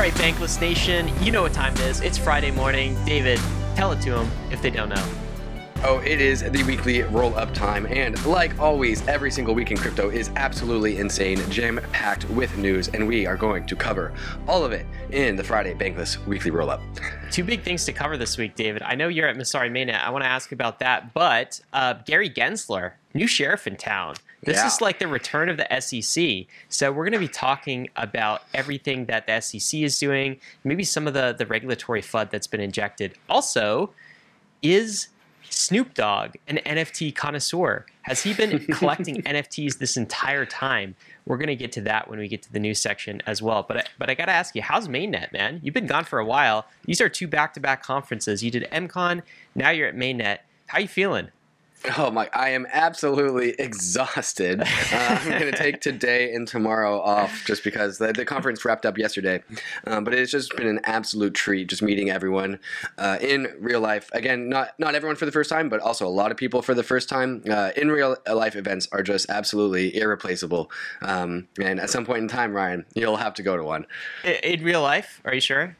right, Bankless Nation, you know what time it is. It's Friday morning. David, tell it to them if they don't know. Oh, it is the weekly roll up time. And like always, every single week in crypto is absolutely insane, jam packed with news. And we are going to cover all of it in the Friday Bankless weekly roll up. Two big things to cover this week, David. I know you're at Messari Mainnet. I want to ask about that. But uh, Gary Gensler, new sheriff in town. This Yeah. is like the return of the SEC. So we're going to be talking about everything that the SEC is doing, maybe some of the, the regulatory FUD that's been injected. Also, is Snoop Dogg an NFT connoisseur? Has he been collecting NFTs this entire time? We're going to get to that when we get to the news section as well. But I, but I got to ask you, how's Mainnet, man? You've been gone for a while. These are two back-to-back conferences. You did MCon, now you're at Mainnet. How you feeling? Oh my, I am absolutely exhausted. Uh, I'm going to take today and tomorrow off just because the, the conference wrapped up yesterday. Um, but it's just been an absolute treat just meeting everyone uh, in real life. Again, not, not everyone for the first time, but also a lot of people for the first time. Uh, in real life events are just absolutely irreplaceable. Um, and at some point in time, Ryan, you'll have to go to one. In real life, are you sure?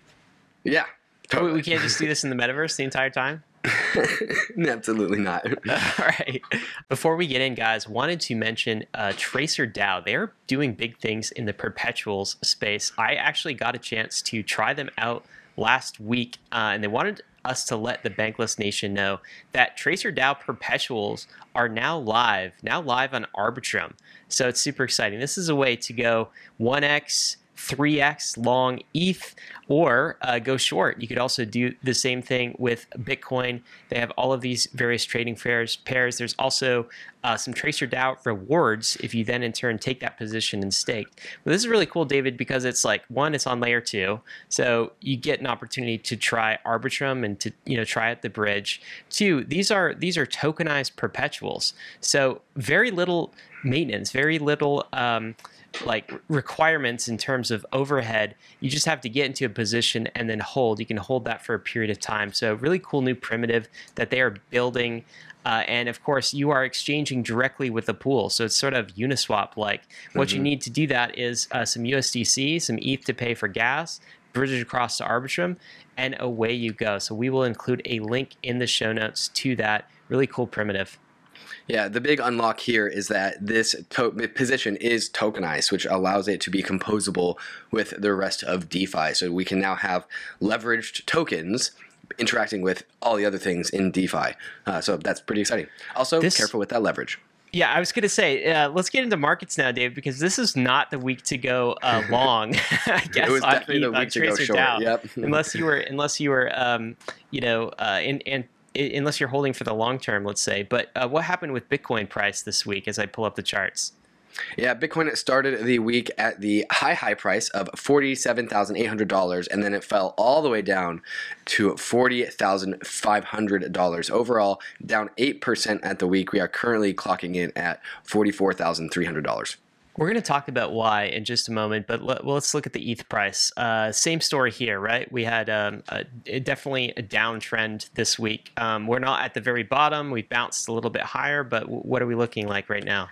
Yeah. Totally. we can't just do this in the metaverse the entire time? Absolutely not. All right. Before we get in, guys, wanted to mention uh, Tracer DAO. They're doing big things in the perpetuals space. I actually got a chance to try them out last week, uh, and they wanted us to let the Bankless Nation know that Tracer DAO perpetuals are now live, now live on Arbitrum. So it's super exciting. This is a way to go 1x. 3x long ETH or uh, go short. You could also do the same thing with Bitcoin. They have all of these various trading pairs. pairs. There's also uh, some Tracer DAO rewards if you then in turn take that position and stake. Well, this is really cool, David, because it's like one, it's on layer two, so you get an opportunity to try Arbitrum and to you know try out the bridge. Two, these are these are tokenized perpetuals, so very little maintenance, very little. Um, like requirements in terms of overhead. You just have to get into a position and then hold. You can hold that for a period of time. So really cool new primitive that they are building. Uh, and of course, you are exchanging directly with the pool. So it's sort of Uniswap like. What you need to do that is uh, some USDC, some ETH to pay for gas, bridge it across to Arbitrum, and away you go. So we will include a link in the show notes to that really cool primitive. Yeah, the big unlock here is that this to- position is tokenized, which allows it to be composable with the rest of DeFi. So we can now have leveraged tokens interacting with all the other things in DeFi. Uh, so that's pretty exciting. Also, This- careful with that leverage. Yeah, I was going to say, uh, let's get into markets now, Dave, because this is not the week to go uh, long. I guess was on definitely the on week to go short, yep. unless you were, unless you were, um, you know, uh, in, in, unless you're holding for the long term, let's say. But uh, what happened with Bitcoin price this week? As I pull up the charts. Yeah, Bitcoin started the week at the high, high price of $47,800, and then it fell all the way down to $40,500. Overall, down 8% at the week. We are currently clocking in at $44,300. We're going to talk about why in just a moment, but let, well, let's look at the ETH price. Uh, same story here, right? We had um, a, definitely a downtrend this week. Um, we're not at the very bottom. We bounced a little bit higher, but w- what are we looking like right now?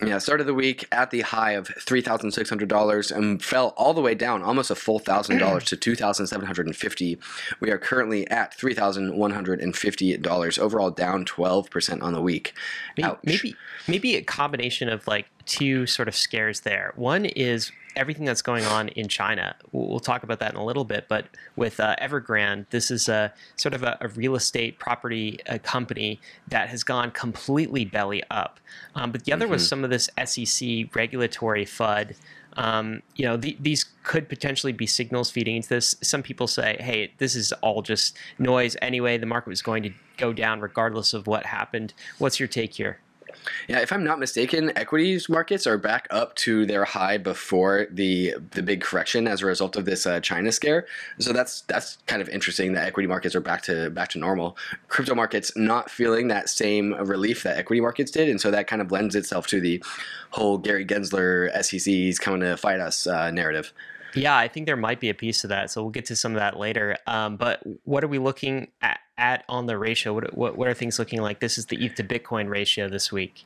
Yeah, started the week at the high of three thousand six hundred dollars and fell all the way down, almost a full thousand dollars to two thousand seven hundred and fifty. We are currently at three thousand one hundred and fifty dollars. Overall, down twelve percent on the week. Maybe, Ouch. maybe maybe a combination of like two sort of scares there. One is everything that's going on in China. We'll, talk about that in a little bit. But with uh, Evergrande, this is a sort of a, a real estate property uh company that has gone completely belly up. Um, but the other was some of this SEC regulatory FUD. Um, you know, the, these could potentially be signals feeding into this. Some people say, "Hey, this is all just noise anyway. The market was going to go down regardless of what happened." What's your take here? Yeah, if I'm not mistaken, equities markets are back up to their high before the the big correction as a result of this uh, China scare. So that's that's kind of interesting that equity markets are back to back to normal. Crypto markets not feeling that same relief that equity markets did, and so that kind of lends itself to the whole Gary Gensler SEC's coming to fight us uh, narrative. Yeah, I think there might be a piece of that. So we'll get to some of that later. Um, but what are we looking at, at on the ratio? What, what, what are things looking like? This is the ETH to Bitcoin ratio this week.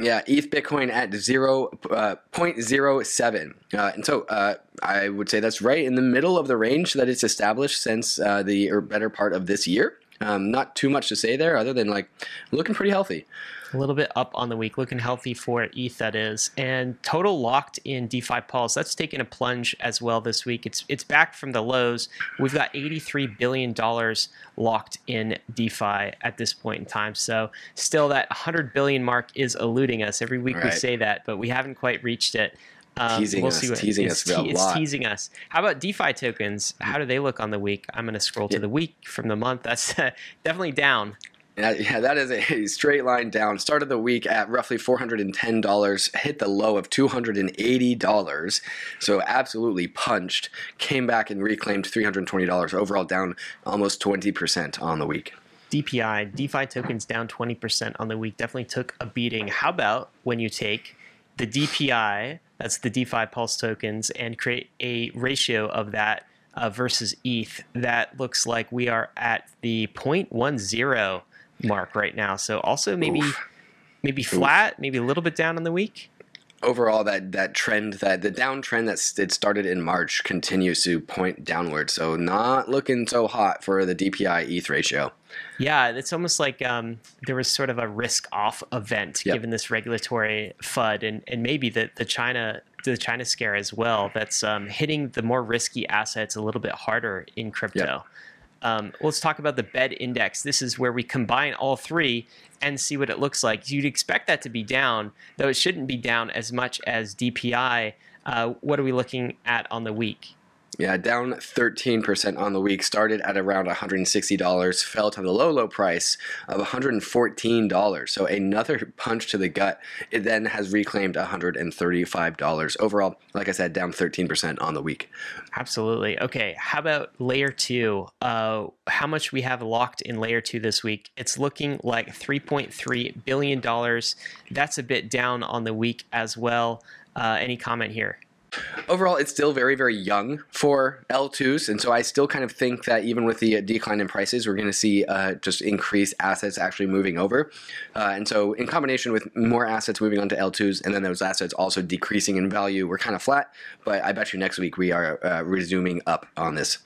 Yeah, ETH Bitcoin at zero uh, 0.07. Uh, and so uh, I would say that's right in the middle of the range that it's established since uh, the or better part of this year. Um, not too much to say there, other than like looking pretty healthy. A little bit up on the week, looking healthy for ETH, that is. And total locked in DeFi pulse, that's taken a plunge as well this week. It's it's back from the lows. We've got $83 billion locked in DeFi at this point in time. So still that 100 billion mark is eluding us. Every week we say that, but we haven't quite reached it. Um, Teasing us, teasing it's us a it's lot. teasing us. How about DeFi tokens? How do they look on the week? I'm going to scroll to Yeah. the week from the month. That's definitely down. Yeah, yeah, that is a straight line down. Started the week at roughly $410, hit the low of $280. So absolutely punched. Came back and reclaimed $320. Overall down almost 20% on the week. DPI, DeFi tokens down 20% on the week, definitely took a beating. How about when you take the DPI, that's the DeFi Pulse tokens, and create a ratio of that uh, versus ETH? That looks like we are at the 0.10 mark right now. So also maybe Oof. maybe flat, maybe a little bit down on the week. Overall, that, that trend, that the downtrend that it started in March continues to point downward. So not looking so hot for the DPI ETH ratio. Yeah, it's almost like um, there was sort of a risk off event Yep. given this regulatory FUD and, and maybe the, the China the China scare as well that's um, hitting the more risky assets a little bit harder in crypto. Um, let's talk about the BED index. This is where we combine all three and see what it looks like. You'd expect that to be down, though it shouldn't be down as much as DPI. Uh, what are we looking at on the week? Yeah, down 13% on the week. Started at around $160, fell to the low, low price of $114. So another punch to the gut. It then has reclaimed $135. Overall, like I said, down 13% on the week. Absolutely. Okay. How about layer two? Uh, how much we have locked in layer two this week? It's looking like $3.3 billion. That's a bit down on the week as well. Uh, any comment here? Overall, it's still very, very young for L2s, and so I still kind of think that even with the decline in prices, we're going to see uh, just increased assets actually moving over. Uh, and so, in combination with more assets moving on to L2s, and then those assets also decreasing in value, we're kind of flat. But I bet you next week we are uh, resuming up on this.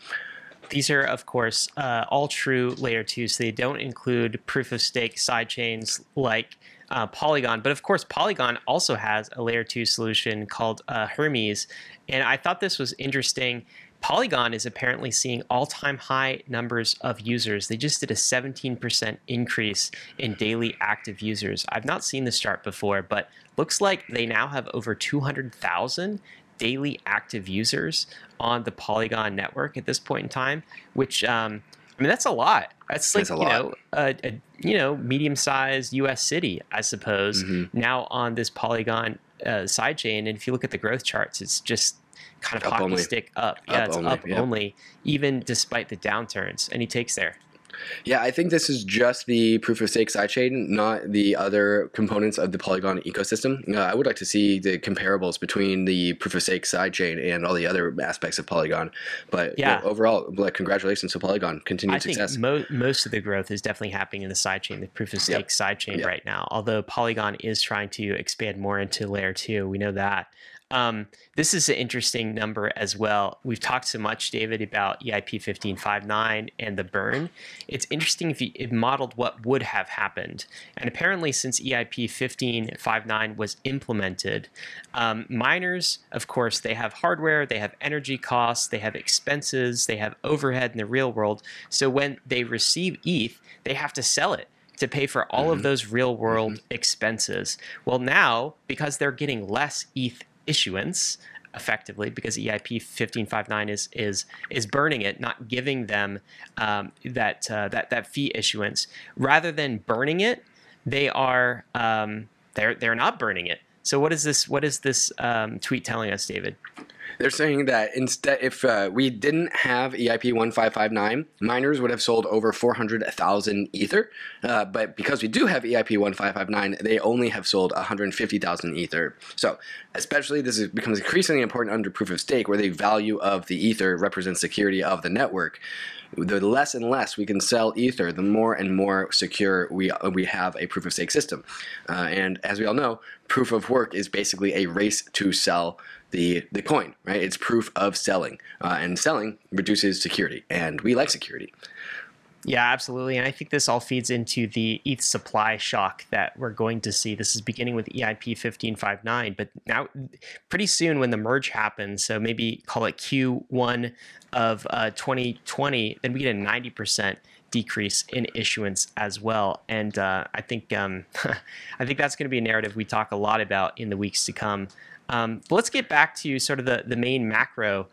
These are, of course, uh, all true layer two, so they don't include proof of stake sidechains like uh, Polygon. But of course, Polygon also has a layer two solution called uh, Hermez. And I thought this was interesting. Polygon is apparently seeing all time high numbers of users. They just did a 17% increase in daily active users. I've not seen this chart before, but looks like they now have over 200,000 daily active users on the Polygon network at this point in time, which um, I mean that's a lot. That's like you lot. know a, a you know medium-sized U.S. city, I suppose. Mhm. Now on this Polygon uh, sidechain, and if you look at the growth charts, it's just kind of Up hockey only. stick up. Up yeah, it's only, up yep. only, even despite the downturns. Any takes there? Yeah, I think this is just the proof of stake sidechain, not the other components of the Polygon ecosystem. Uh, I would like to see the comparables between the proof of stake sidechain and all the other aspects of Polygon. But Yeah. yeah, overall, like congratulations to Polygon, continued I think success. mo- most of the growth is definitely happening in the sidechain, the proof of stake Yep. sidechain Yep. right now. Although Polygon is trying to expand more into layer two, we know that. Um, this is an interesting number as well. We've talked so much, David, about EIP 1559 and the burn. It's interesting if you it modeled what would have happened. And apparently, since EIP 1559 was implemented, um, miners, of course, they have hardware, they have energy costs, they have expenses, they have overhead in the real world. So when they receive ETH, they have to sell it to pay for all of those real world expenses. Well, now, because they're getting less ETH issuance, effectively because EIP 1559 is is is burning it, not giving them um, that uh, that that fee issuance. Rather than burning it, they are um, they're they're not burning it. So what is this? What is this um, tweet telling us, David? They're saying that instead, if uh, we didn't have EIP 1559, miners would have sold over 400,000 Ether. Uh, but because we do have EIP 1559, they only have sold 150,000 Ether. So, especially this is, becomes increasingly important under proof of stake, where the value of the Ether represents security of the network the less and less we can sell ether, the more and more secure we we have a proof of stake system. Uh, and as we all know, proof of work is basically a race to sell the the coin, right? It's proof of selling, uh, and selling reduces security, and we like security. Yeah, absolutely. And I think this all feeds into the ETH supply shock that we're going to see. This is beginning with EIP 1559, but now pretty soon when the merge happens, so maybe call it Q1 of uh, 2020, then we get a 90% decrease in issuance as well. And uh, I think um, I think that's going to be a narrative we talk a lot about in the weeks to come. Um, but let's get back to sort of the, the main macro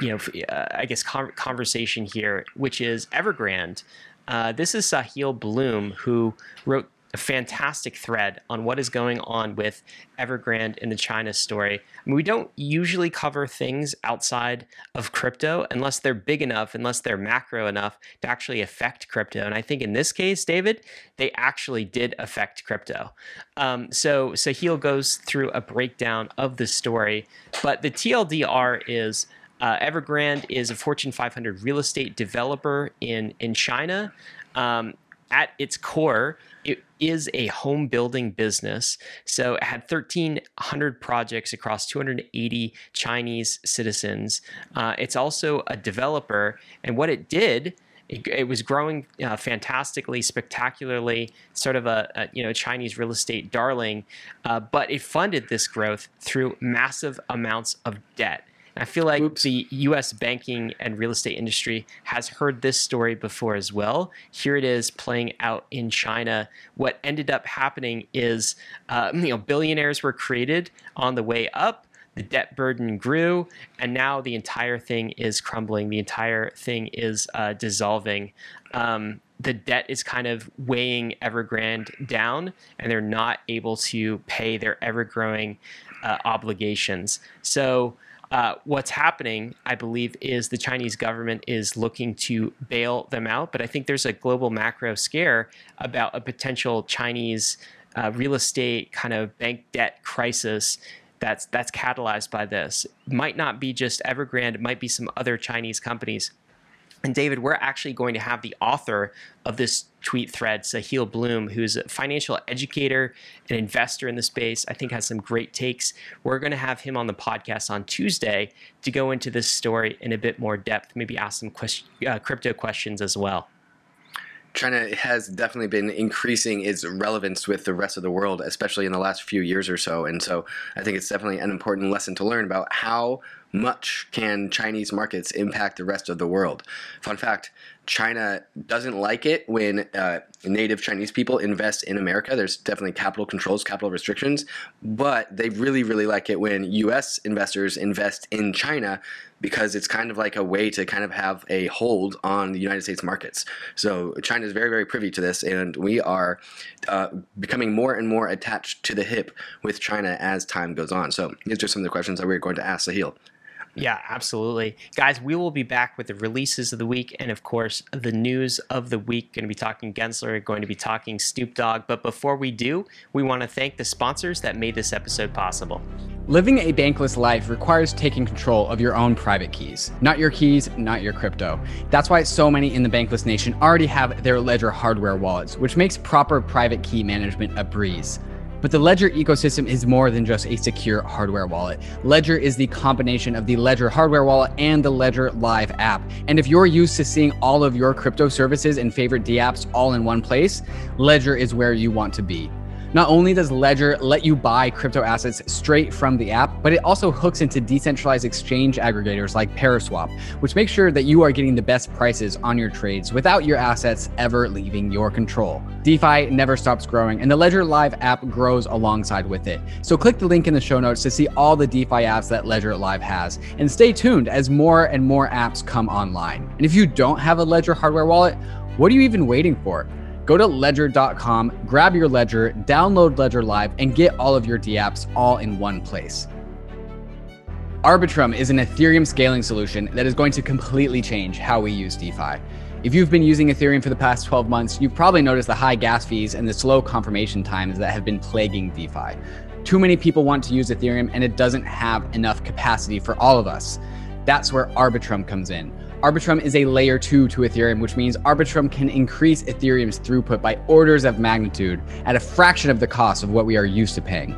you know, uh, I guess conversation here, which is Evergrande. Uh, this is Sahil Bloom who wrote a fantastic thread on what is going on with Evergrande in the China story. I mean, we don't usually cover things outside of crypto unless they're big enough, unless they're macro enough to actually affect crypto. And I think in this case, David, they actually did affect crypto. Um, so Sahil goes through a breakdown of the story, but the TLDR is uh, Evergrande is a Fortune 500 real estate developer in in China. Um, at its core, it is a home building business. So it had 1,300 projects across 280 Chinese citizens. Uh, it's also a developer, and what it did. It, it was growing uh, fantastically, spectacularly, sort of a, a, you know Chinese real estate darling, uh, but it funded this growth through massive amounts of debt. I feel like Oops. the U.S. banking and real estate industry has heard this story before as well. Here it is playing out in China. What ended up happening is, uh, you know, billionaires were created on the way up. The debt burden grew, and now the entire thing is crumbling. The entire thing is uh, dissolving. Um, the debt is kind of weighing Evergrande down, and they're not able to pay their ever growing uh, obligations. So, uh, what's happening, I believe, is the Chinese government is looking to bail them out. But I think there's a global macro scare about a potential Chinese uh, real estate kind of bank debt crisis that's that's catalyzed by this. might not be just Evergrande, it might be some other Chinese companies and David, we're actually going to have the author of this tweet thread, Sahil Bloom, who's a financial educator, and investor in the space, I think has some great takes. We're going to have him on the podcast on Tuesday to go into this story in a bit more depth, maybe ask some quest- uh, crypto questions as well. China has definitely been increasing its relevance with the rest of the world, especially in the last few years or so. And so I think it's definitely an important lesson to learn about how much can Chinese markets impact the rest of the world. Fun fact China doesn't like it when uh, native Chinese people invest in America. There's definitely capital controls, capital restrictions, but they really, really like it when US investors invest in China because it's kind of like a way to kind of have a hold on the United States markets. So China is very, very privy to this, and we are uh, becoming more and more attached to the hip with China as time goes on. So these are some of the questions that we're going to ask Sahil. Yeah, absolutely. Guys, we will be back with the releases of the week and, of course, the news of the week. Going to be talking Gensler, going to be talking Snoop Dogg. But before we do, we want to thank the sponsors that made this episode possible. Living a bankless life requires taking control of your own private keys. Not your keys, not your crypto. That's why so many in the bankless nation already have their Ledger hardware wallets, which makes proper private key management a breeze. But the Ledger ecosystem is more than just a secure hardware wallet. Ledger is the combination of the Ledger hardware wallet and the Ledger Live app. And if you're used to seeing all of your crypto services and favorite dApps all in one place, Ledger is where you want to be. Not only does Ledger let you buy crypto assets straight from the app, but it also hooks into decentralized exchange aggregators like Paraswap, which makes sure that you are getting the best prices on your trades without your assets ever leaving your control. DeFi never stops growing, and the Ledger Live app grows alongside with it. So click the link in the show notes to see all the DeFi apps that Ledger Live has, and stay tuned as more and more apps come online. And if you don't have a Ledger hardware wallet, what are you even waiting for? Go to ledger.com, grab your ledger, download Ledger Live, and get all of your dApps all in one place. Arbitrum is an Ethereum scaling solution that is going to completely change how we use DeFi. If you've been using Ethereum for the past 12 months, you've probably noticed the high gas fees and the slow confirmation times that have been plaguing DeFi. Too many people want to use Ethereum and it doesn't have enough capacity for all of us. That's where Arbitrum comes in. Arbitrum is a layer 2 to Ethereum, which means Arbitrum can increase Ethereum's throughput by orders of magnitude at a fraction of the cost of what we are used to paying.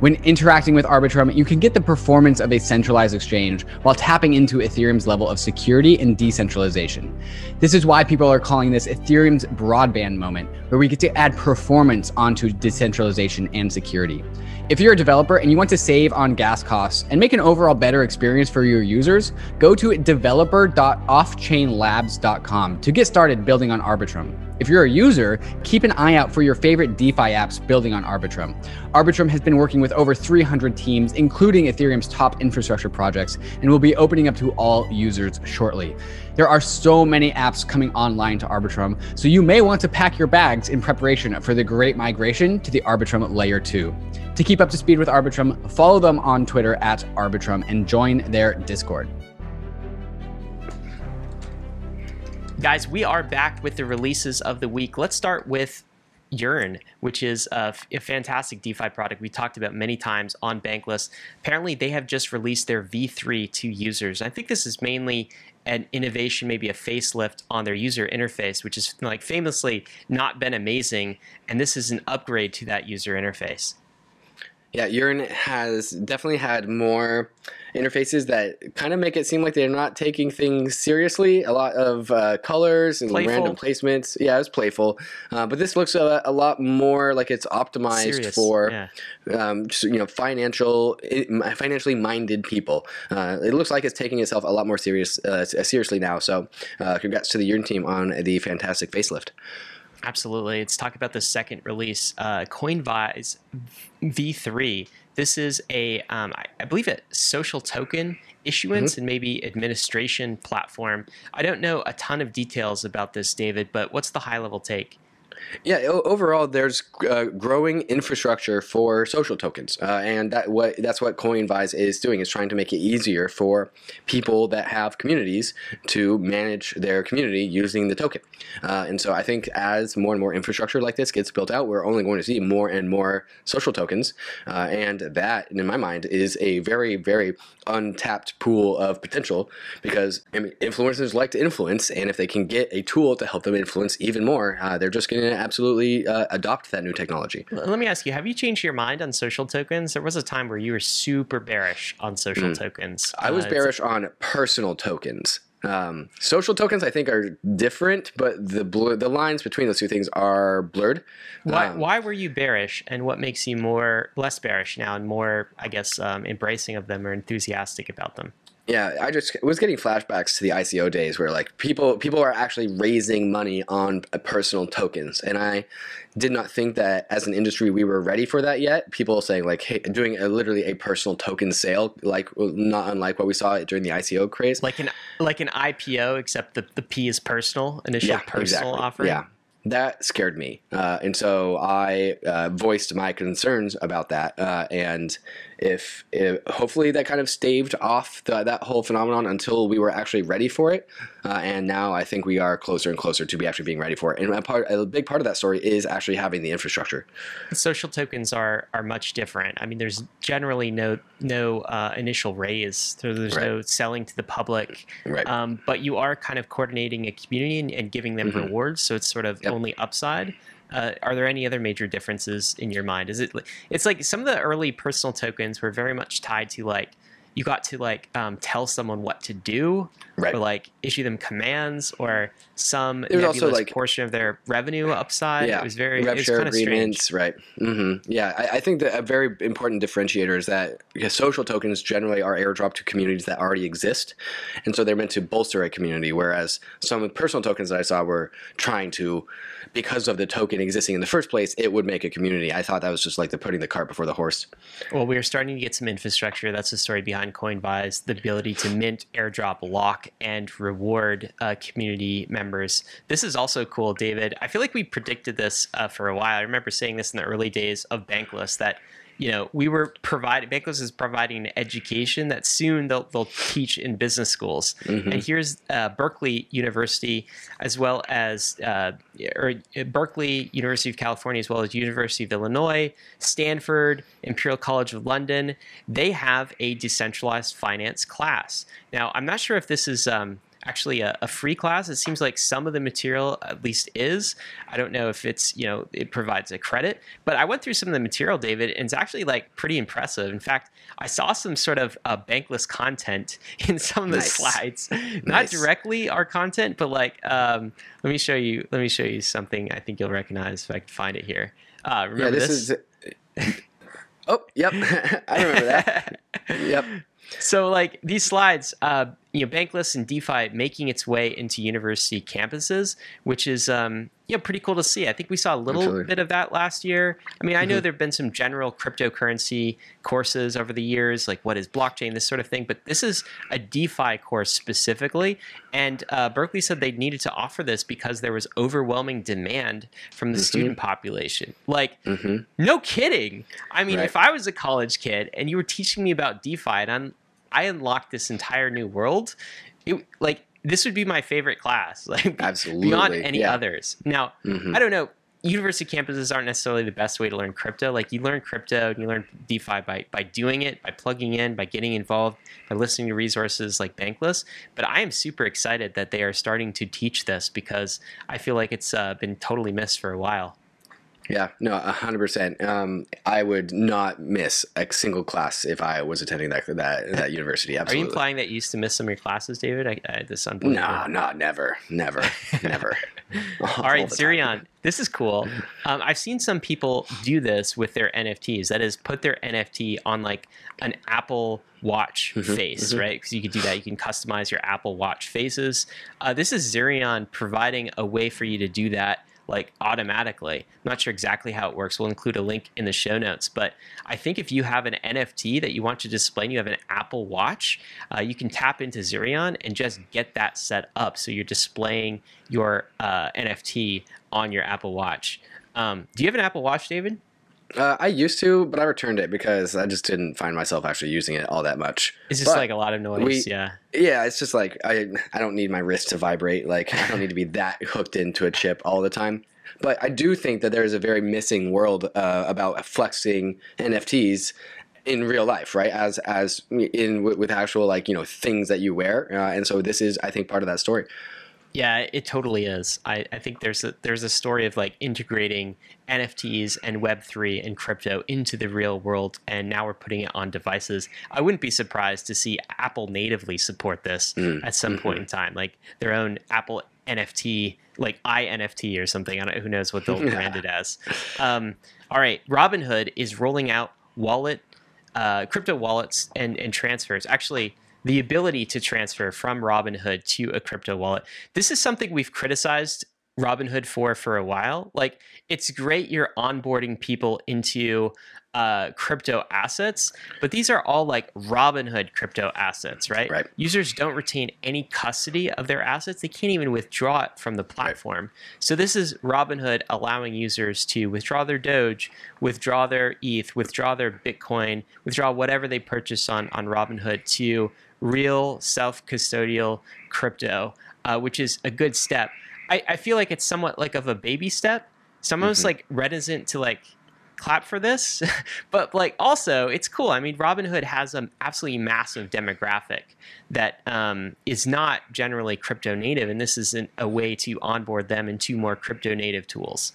When interacting with Arbitrum, you can get the performance of a centralized exchange while tapping into Ethereum's level of security and decentralization. This is why people are calling this Ethereum's broadband moment, where we get to add performance onto decentralization and security. If you're a developer and you want to save on gas costs and make an overall better experience for your users, go to developer.offchainlabs.com to get started building on Arbitrum. If you're a user, keep an eye out for your favorite DeFi apps building on Arbitrum. Arbitrum has been working with over 300 teams, including Ethereum's top infrastructure projects, and will be opening up to all users shortly. There are so many apps coming online to Arbitrum, so you may want to pack your bags in preparation for the great migration to the Arbitrum Layer 2. To keep up to speed with Arbitrum, follow them on Twitter at Arbitrum and join their Discord. Guys, we are back with the releases of the week. Let's start with Yearn, which is a, a, fantastic DeFi product we talked about many times on Bankless. Apparently, they have just released their V3 to users. I think this is mainly an innovation, maybe a facelift on their user interface, which is like famously not been amazing. And this is an upgrade to that user interface. Yeah, Yearn has definitely had more interfaces that kind of make it seem like they're not taking things seriously. A lot of uh, colors and playful. random placements. Yeah, it was playful, uh, but this looks a, a, lot more like it's optimized Serious. for yeah. um, just, you know financial financially minded people. Uh, it looks like it's taking itself a lot more serious uh, seriously now. So, uh, congrats to the Yearn team on the fantastic facelift. Absolutely. Let's talk about the second release, uh, Coinvise V3. This is a, um, I, I believe, a social token issuance mm-hmm. and maybe administration platform. I don't know a ton of details about this, David, but what's the high level take? Yeah, overall, there's uh, growing infrastructure for social tokens, uh, and that what that's what Coinvise is doing is trying to make it easier for people that have communities to manage their community using the token. Uh, and so I think as more and more infrastructure like this gets built out, we're only going to see more and more social tokens, uh, and that, in my mind, is a very very untapped pool of potential because I mean, influencers like to influence, and if they can get a tool to help them influence even more, uh, they're just going to absolutely uh, adopt that new technology. Let me ask you: Have you changed your mind on social tokens? There was a time where you were super bearish on social mm. tokens. I was uh, bearish on personal tokens. Um, social tokens, I think, are different, but the blur, the lines between those two things are blurred. Why, um, why were you bearish, and what makes you more less bearish now, and more, I guess, um, embracing of them or enthusiastic about them? Yeah, I just was getting flashbacks to the ICO days where like people people are actually raising money on personal tokens, and I did not think that as an industry we were ready for that yet. People saying like, hey, doing a, literally a personal token sale, like not unlike what we saw during the ICO craze, like an like an IPO, except the the P is personal, initial yeah, personal exactly. offering. Yeah, that scared me, uh, and so I uh, voiced my concerns about that, uh, and if, if, hopefully that kind of staved off the, that whole phenomenon until we were actually ready for it. Uh, and now I think we are closer and closer to be actually being ready for it. And a, part, a big part of that story is actually having the infrastructure. Social tokens are are much different. I mean, there's generally no no uh, initial raise. So there's right. no selling to the public. Right. Um, but you are kind of coordinating a community and, and giving them mm-hmm. rewards. So it's sort of yep. only upside. Uh, are there any other major differences in your mind? Is it? It's like some of the early personal tokens were very much tied to like you got to like um, tell someone what to do right. or like issue them commands or some There's also like portion of their revenue upside. Yeah, it was very rev share agreements, strange. right? Mm-hmm. Yeah, I, I, think that a very important differentiator is that social tokens generally are airdropped to communities that already exist, and so they're meant to bolster a community. Whereas some personal tokens that I saw were trying to because of the token existing in the first place, it would make a community. I thought that was just like the putting the cart before the horse. Well, we are starting to get some infrastructure. That's the story behind Coinvise, the ability to mint, airdrop, lock, and reward uh, community members. This is also cool, David. I feel like we predicted this uh, for a while. I remember saying this in the early days of Bankless that you know, we were providing Bankless is providing education that soon they'll they'll teach in business schools. Mhm. And here's uh, Berkeley University, as well as uh, or uh, Berkeley University of California, as well as University of Illinois, Stanford, Imperial College of London. They have a decentralized finance class. Now, I'm not sure if this is. Um, actually a, a free class it seems like some of the material at least is i don't know if it's you know it provides a credit but i went through some of the material david and it's actually like pretty impressive in fact i saw some sort of uh, bankless content in some of the Nice. slides not Nice. directly our content but like um, let me show you let me show you something i think you'll recognize if i can find it here uh, remember yeah, this, is. oh, yep. I remember that. Yep. So, like these slides, uh, you know, Bankless and DeFi making its way into university campuses, which is um, you know pretty cool to see. I think we saw a little Absolutely. bit of that last year. I mean, I know Mhm. there have been some general cryptocurrency courses over the years, like what is blockchain, this sort of thing. But this is a DeFi course specifically, and uh, Berkeley said they needed to offer this because there was overwhelming demand from the Mhm. student population. Like hmm no kidding. I mean, Right. if I was a college kid and you were teaching me about DeFi and I'm, I unlocked this entire new world, it, like this would be my favorite class, like Absolutely. beyond any yeah. others. Now, Mhm. I don't know. University campuses aren't necessarily the best way to learn crypto. Like you learn crypto and you learn DeFi by by doing it, by plugging in, by getting involved, by listening to resources like Bankless. But I am super excited that they are starting to teach this because I feel like it's uh, been totally missed for a while. Yeah, no, a hundred percent. Um, I would not miss a single class if I was attending that that, that university. Absolutely. Are you implying that you used to miss some of your classes, David? I, I, this. No, no, never, never, never. All right, Zerion, this is cool. Um, I've seen some people do this with their NFTs. That is, put their NFT on like an Apple Watch Mhm, face, mhm. right? Because you could do that. You can customize your Apple Watch faces. Uh, this is Zerion providing a way for you to do that like automatically. I'm not sure exactly how it works. We'll include a link in the show notes. But I think if you have an NFT that you want to display and you have an Apple Watch, uh, you can tap into Zerion and just get that set up. So you're displaying your uh, NFT on your Apple Watch. Um, do you have an Apple Watch, David? Uh, I used to, but I returned it because I just didn't find myself actually using it all that much. It's just But like a lot of noise. we- yeah. Yeah, it's just like I I don't need my wrist to vibrate. Like I don't need to be that hooked into a chip all the time. But I do think that there is a very missing world uh, about flexing NFTs in real life, right? As as in with with actual like you know things that you wear, uh, and so this is I think part of that story. Yeah, it totally is. I, I think there's a there's a story of like integrating NFTs and Web three and crypto into the real world, and now we're putting it on devices. I wouldn't be surprised to see Apple natively support this Mm, at some point in time, like their own Apple NFT, like iNFT or something. I don't who knows what they'll brand it as. Um, all right, Robinhood is rolling out wallet, uh, crypto wallets and and transfers. Actually, the ability to transfer from Robinhood to a crypto wallet. This is something we've criticized Robinhood for for a while. Like, it's great you're onboarding people into uh, crypto assets, but these are all like Robinhood crypto assets, right? Right. Users don't retain any custody of their assets. They can't even withdraw it from the platform. So this is Robinhood allowing users to withdraw their Doge, withdraw their ETH, withdraw their Bitcoin, withdraw whatever they purchase on on Robinhood to real self-custodial crypto, uh, which is a good step. I, I feel like it's somewhat like of a baby step. So I'm almost Mhm. like reticent to like clap for this, but like also it's cool. I mean, Robinhood has an absolutely massive demographic that um, is not generally crypto native, and this is an, a way to onboard them into more crypto native tools.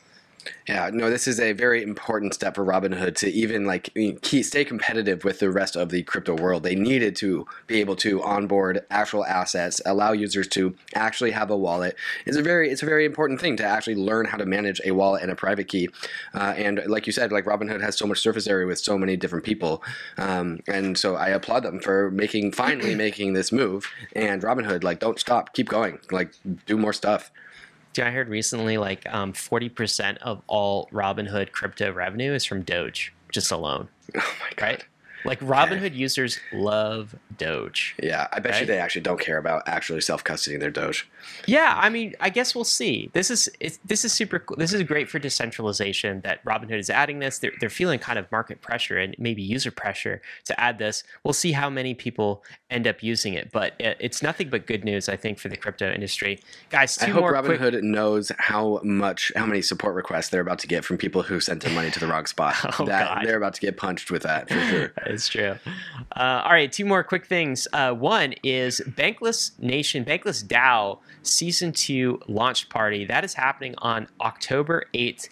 Yeah, no, this is a very important step for Robinhood to even like stay competitive with the rest of the crypto world. They needed to be able to onboard actual assets, allow users to actually have a wallet. It's a very it's a very important thing to actually learn how to manage a wallet and a private key. Uh, and like you said, like Robinhood has so much surface area with so many different people, um, and so I applaud them for making finally making this move. And Robinhood, like, don't stop, keep going, like, do more stuff. Dude, I heard recently like um, 40% of all Robinhood crypto revenue is from Doge, just alone, Oh my god. right? Like Robinhood users love Doge. Yeah, I bet Right? you they actually don't care about actually self custodying their Doge. Yeah, I mean, I guess we'll see. This is it's, this is super. cool. This is great for decentralization. That Robinhood is adding this. They're they're feeling kind of market pressure and maybe user pressure to add this. We'll see how many people end up using it, but it, it's nothing but good news, I think, for the crypto industry. Guys, I hope more quick. Robinhood knows how much, how many support requests they're about to get from people who sent them money to the wrong spot. Oh, that God. they're about to get punched with that for sure. Is true. Uh, all right, two more quick things. Uh, one is Bankless Nation, Bankless DAO Season 2 launch party. That is happening on October 8th.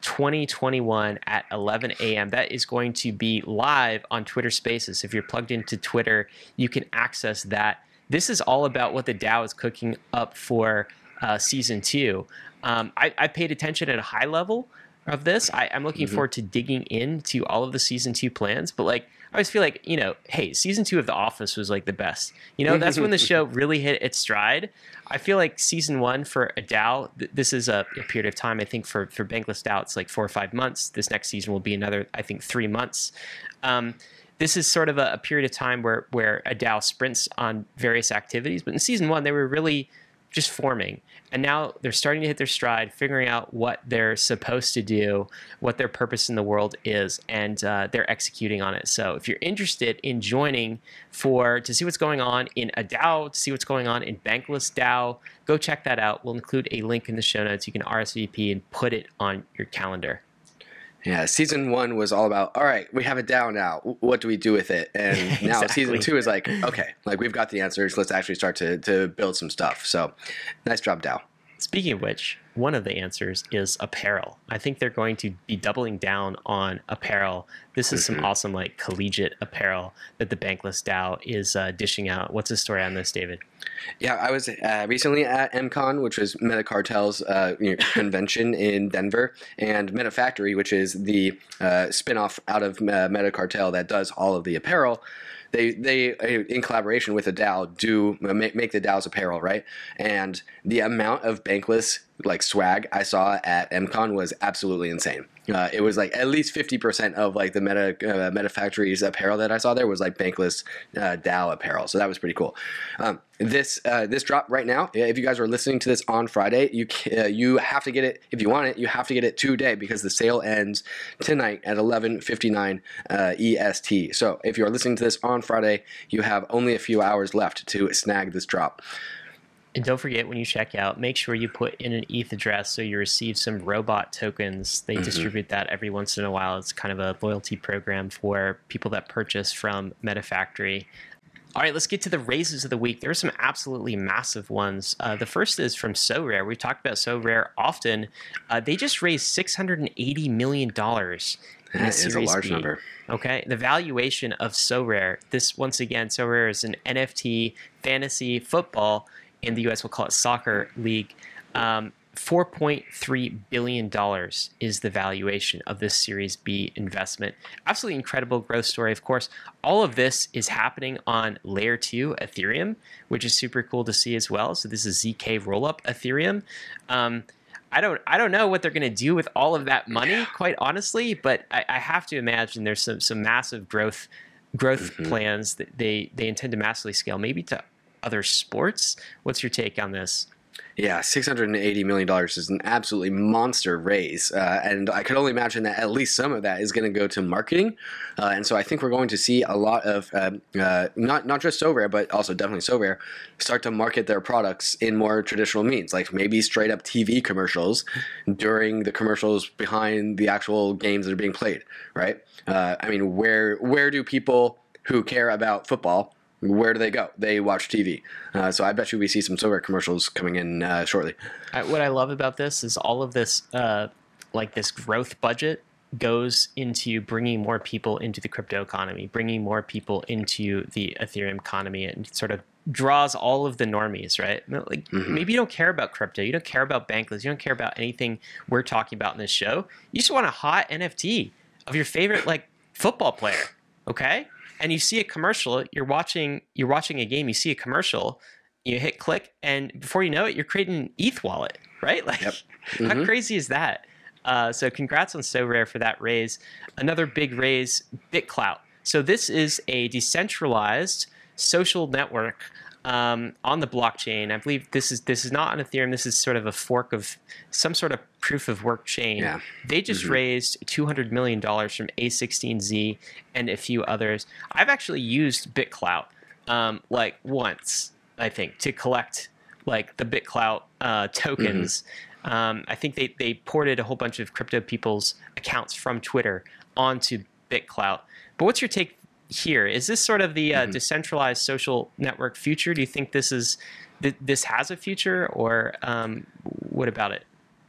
2021 at 11 a.m. That is going to be live on Twitter Spaces. If you're plugged into Twitter, you can access that. This is all about what the DAO is cooking up for uh, season two. Um, I, I paid attention at a high level of this. I, I'm looking forward to digging into all of the season two plans, but like I always feel like, you know, hey, season two of The Office was like the best. You know, that's when the show really hit its stride. I feel like season one for DAO, th- this is a, a period of time. I think for, for Bankless DAO, it's like four or five months. This next season will be another, I think, three months. Um, this is sort of a, a period of time where, where a DAO sprints on various activities. But in season one, they were really just forming. And now they're starting to hit their stride, figuring out what they're supposed to do, what their purpose in the world is, and uh, they're executing on it. So if you're interested in joining for to see what's going on in a DAO, to see what's going on in Bankless DAO, go check that out. We'll include a link in the show notes. You can RSVP and put it on your calendar. Yeah, season one was all about, all right, we have it down now. What do we do with it? And now season two is like, okay, like we've got the answers. Let's actually start to, to build some stuff. So nice job, DAO. Speaking of which, one of the answers is apparel. I think they're going to be doubling down on apparel. This is some awesome, like collegiate apparel that the Bankless DAO is uh, dishing out. What's the story on this, David? Yeah, I was uh, recently at MCon, which was Metacartel's uh, you know, convention in Denver, and MetaFactory, which is the uh, spinoff out of uh, Metacartel that does all of the apparel. They, they uh, in collaboration with the DAO, do make the DAO's apparel, right? And the amount of bankless like swag I saw at MCon was absolutely insane. Uh, it was like at least fifty percent of like the Meta uh, Meta Factory's apparel that I saw there was like bankless uh, DAO apparel, so that was pretty cool. Um, this uh, this drop right now, if you guys are listening to this on Friday, you uh, you have to get it if you want it. You have to get it today because the sale ends tonight at eleven fifty nine uh, EST. So if you are listening to this on Friday, you have only a few hours left to snag this drop. And don't forget when you check out, make sure you put in an ETH address so you receive some robot tokens. They distribute that every once in a while. It's kind of a loyalty program for people that purchase from MetaFactory. All right, let's get to the raises of the week. There are some absolutely massive ones. Uh, the first is from Sorare. We've talked about Sorare often. Uh, they just raised $680 million. That is a large B. number. Okay, the valuation of Sorare. This once again, Sorare is an NFT fantasy football in the U.S. We'll call it soccer league. Um, Four point three billion dollars is the valuation of this Series B investment. Absolutely incredible growth story. Of course, all of this is happening on Layer Two Ethereum, which is super cool to see as well. So this is zk rollup Ethereum. Um, I don't I don't know what they're going to do with all of that money, quite honestly. But I, I have to imagine there's some some massive growth growth plans that they they intend to massively scale, maybe to other sports. What's your take on this? Yeah, six hundred and eighty million dollars is an absolutely monster raise, uh, and I could only imagine that at least some of that is going to go to marketing, uh, and so I think we're going to see a lot of um, uh, not not just Sorare, but also definitely Sorare, start to market their products in more traditional means, like maybe straight up TV commercials during the commercials behind the actual games that are being played. Right? Uh, I mean, where where do people who care about football? Where do they go? They watch TV. Uh, so I bet you we see some so commercials coming in uh, shortly. I, what I love about this is all of this, uh, like this growth budget, goes into bringing more people into the crypto economy, bringing more people into the Ethereum economy, and sort of draws all of the normies, right? Like maybe you don't care about crypto, you don't care about bankless, you don't care about anything we're talking about in this show. You just want a hot NFT of your favorite like football player, okay? And you see a commercial, you're watching you're watching a game, you see a commercial, you hit click, and before you know it, you're creating an ETH wallet, right? Like, Yep. how Mhm. crazy is that? Uh, so, congrats on Sorare for that raise. Another big raise, BitClout. So this is a decentralized social network um, on the blockchain. I believe this is this is not on Ethereum. This is sort of a fork of some sort of proof of work chain. Yeah. They just Mhm. raised two hundred million dollars from A16Z and a few others. I've actually used BitClout um, like once, I think, to collect like the BitClout uh, tokens. Um, I think they they ported a whole bunch of crypto people's accounts from Twitter onto BitClout. But what's your take here? Is this sort of the uh, Mhm. decentralized social network future? Do you think this is th- this has a future, or um, what about it?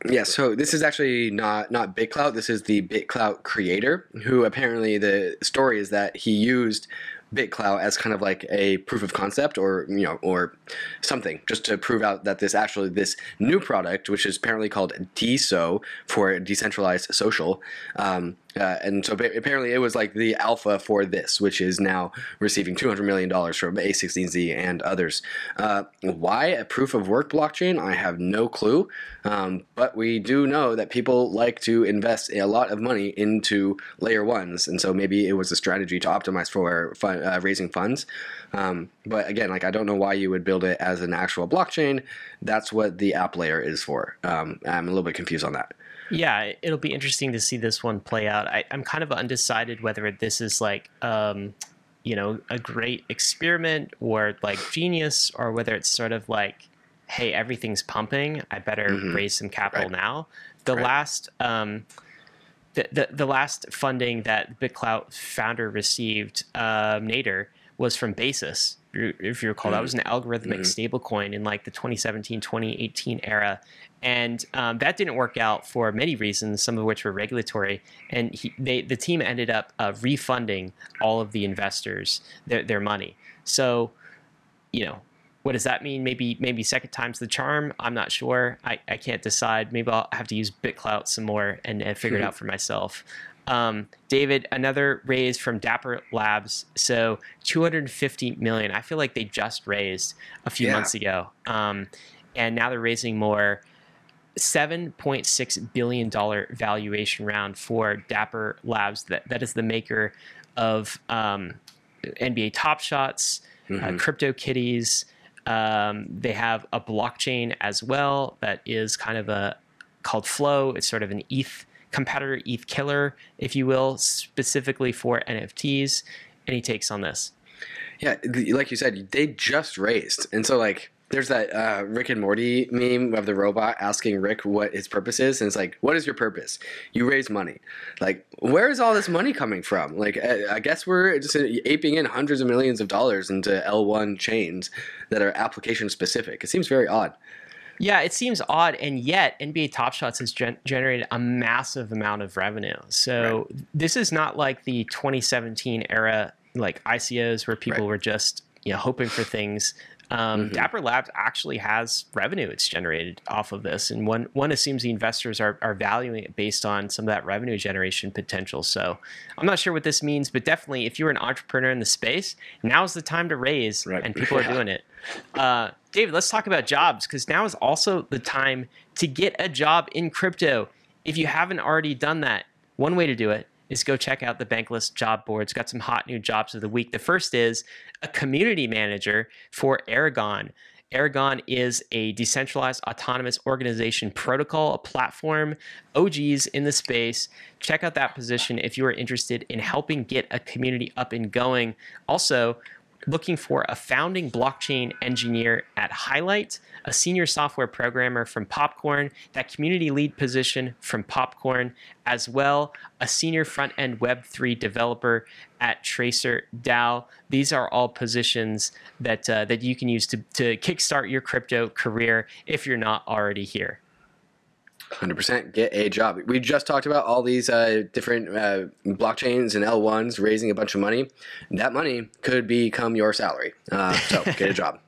Yeah, so this is actually not not BitClout. This is the BitClout creator, who apparently the story is that he used BitClout as kind of like a proof of concept, or you know, or something, just to prove out that this actually this new product, which is apparently called DeSo for decentralized social, um, uh, and so apparently it was like the alpha for this, which is now receiving two hundred million dollars from A16Z and others. Uh, why a proof of work blockchain? I have no clue. Um, but we do know that people like to invest a lot of money into layer ones, and so maybe it was a strategy to optimize for fun, uh, raising funds. Um, but again, like I don't know why you would build it as an actual blockchain. That's what the app layer is for. Um, I'm a little bit confused on that. Yeah, it'll be interesting to see this one play out. I, I'm kind of undecided whether this is like, um, you know, a great experiment or like genius, or whether it's sort of like, hey, everything's pumping. I better Mhm. raise some capital Right. now. The Right. last. Um, the, the, the last funding that BitClout founder received, uh, Nader, was from Basis. If you- recall, that was an algorithmic Mhm. stablecoin in like the 2017 2018 era. And um, that didn't work out for many reasons, some of which were regulatory. And he, they, the team ended up uh, refunding all of the investors their, their money. So, you know, what does that mean? Maybe maybe second time's the charm. I'm not sure. I, I can't decide. Maybe I'll have to use BitClout some more and, and figure it out for myself. Um, David, another raise from Dapper Labs. So 250 million. I feel like they just raised a few Yeah. months ago, um, and now they're raising more. 7.6 billion dollar valuation round for Dapper Labs. That that is the maker of um, NBA Top Shots, uh, Mhm. Crypto Kitties. Um, they have a blockchain as well that is kind of a called Flow. It's sort of an ETH competitor, ETH killer, if you will, specifically for NFTs. Any takes on this? Yeah, like you said, they just raised, and so like there's that uh, Rick and Morty meme of the robot asking Rick what his purpose is, and it's like, "What is your purpose? You raise money. Like, where is all this money coming from? Like, I, I guess we're just aping in hundreds of millions of dollars into L1 chains that are application specific. It seems very odd. Yeah, it seems odd, and yet NBA Top Shots has gen- generated a massive amount of revenue. So this is not like the 2017 era, like ICOs, where people Right. were just you know hoping for things. Um, Mhm. Dapper Labs actually has revenue it's generated off of this, and one one assumes the investors are are valuing it based on some of that revenue generation potential. So I'm not sure what this means, but definitely if you're an entrepreneur in the space, now's the time to raise, Right. and people are doing it. Uh, David, let's talk about jobs because now is also the time to get a job in crypto. If you haven't already done that, one way to do it is go check out the Bankless job boards. Got some hot new jobs of the week. The first is a community manager for Aragon. Aragon is a decentralized autonomous organization protocol, a platform, OGs in the space. Check out that position if you are interested in helping get a community up and going. Also, looking for a founding blockchain engineer at Highlight, a senior software programmer from Popcorn, that community lead position from Popcorn, as well a senior front end Web3 developer at Tracer DAO. These are all positions that uh, that you can use to, to kickstart your crypto career if you're not already here. 100% get a job. We just talked about all these uh, different uh, blockchains and L1s raising a bunch of money. That money could become your salary. Uh, so get a job.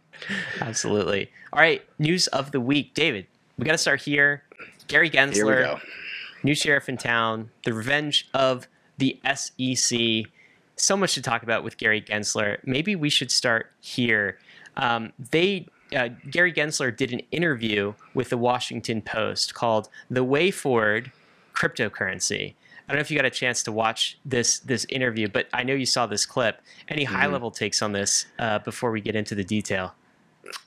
Absolutely. All right, news of the week, David. We got to start here. Gary Gensler. Here new sheriff in town, the revenge of the SEC. So much to talk about with Gary Gensler. Maybe we should start here. Um, they uh, Gary Gensler did an interview with the Washington Post called "The Way Forward: Cryptocurrency." I don't know if you got a chance to watch this this interview, but I know you saw this clip. Any high level takes on this uh, before we get into the detail?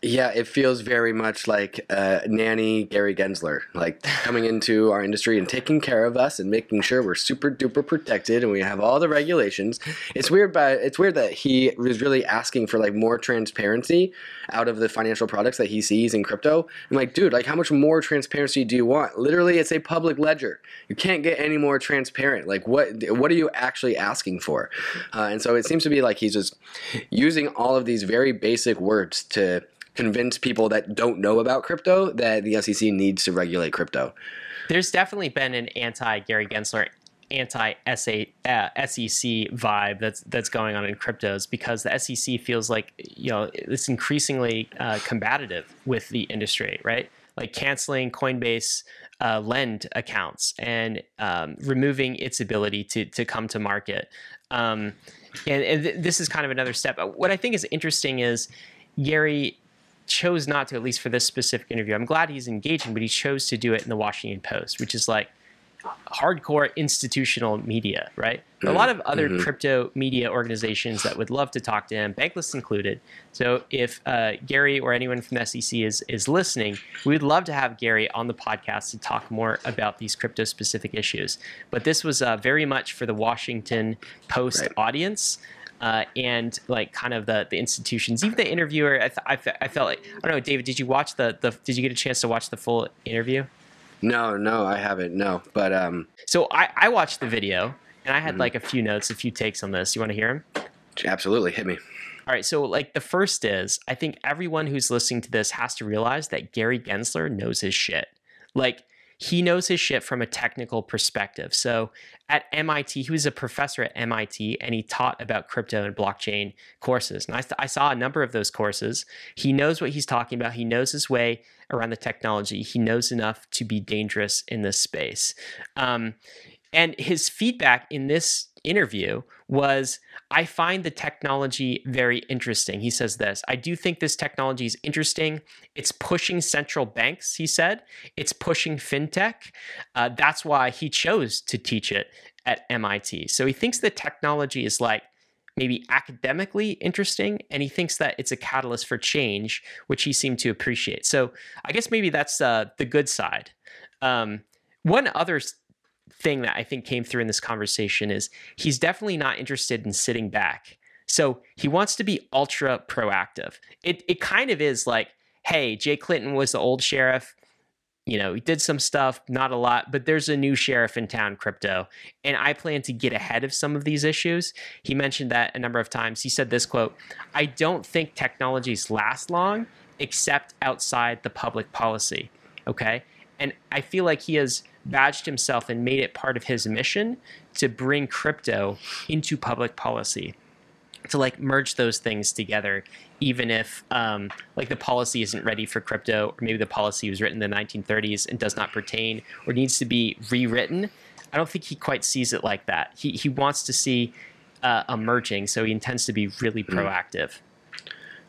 Yeah, it feels very much like uh, nanny Gary Gensler, like coming into our industry and taking care of us and making sure we're super duper protected and we have all the regulations. It's weird, but it's weird that he was really asking for like more transparency out of the financial products that he sees in crypto. I'm like, dude, like how much more transparency do you want? Literally, it's a public ledger. You can't get any more transparent. Like, what what are you actually asking for? Uh, and so it seems to be like he's just using all of these very basic words to convince people that don't know about crypto that the SEC needs to regulate crypto. There's definitely been an anti Gary Gensler, anti SEC vibe that's that's going on in cryptos because the SEC feels like you know it's increasingly uh, combative with the industry, right? Like canceling Coinbase uh, lend accounts and um, removing its ability to to come to market. Um, and, and th- this is kind of another step. What I think is interesting is Gary chose not to, at least for this specific interview. I'm glad he's engaging, but he chose to do it in the Washington Post, which is like hardcore institutional media, right? Mm-hmm. A lot of other mm-hmm. crypto media organizations that would love to talk to him, Bankless included. So if uh, Gary or anyone from the SEC is is listening, we'd love to have Gary on the podcast to talk more about these crypto specific issues. But this was uh, very much for the Washington Post right. audience uh, and like kind of the the institutions. Even the interviewer, I, th- I, felt like I don't know, David. Did you watch the the? Did you get a chance to watch the full interview? No, no, I haven't. No, but um. So I I watched the video and I had mm-hmm. like a few notes, a few takes on this. You want to hear them? Absolutely, hit me. All right, so like the first is, I think everyone who's listening to this has to realize that Gary Gensler knows his shit. Like he knows his shit from a technical perspective. So at MIT, he was a professor at MIT and he taught about crypto and blockchain courses. And I, I, saw a number of those courses. He knows what he's talking about, he knows his way around the technology, he knows enough to be dangerous in this space. Um, and his feedback in this interview was I find the technology very interesting. He says this I do think this technology is interesting. It's pushing central banks, he said. It's pushing fintech. Uh, that's why he chose to teach it at MIT. So he thinks the technology is like maybe academically interesting and he thinks that it's a catalyst for change which he seemed to appreciate so i guess maybe that's uh, the good side um, one other thing that I think came through in this conversation is he's definitely not interested in sitting back. So he wants to be ultra proactive. It it kind of is like, hey, Jay Clayton was the old sheriff. You know, he did some stuff, not a lot, but there's a new sheriff in town, crypto. And I plan to get ahead of some of these issues. He mentioned that a number of times. He said this quote I don't think technologies last long except outside the public policy. Okay. And I feel like he has badged himself and made it part of his mission to bring crypto into public policy to like merge those things together even if um, like the policy isn't ready for crypto or maybe the policy was written in the 1930s and does not pertain or needs to be rewritten. I don't think he quite sees it like that. He, he wants to see uh, a merging so he intends to be really hmm. proactive.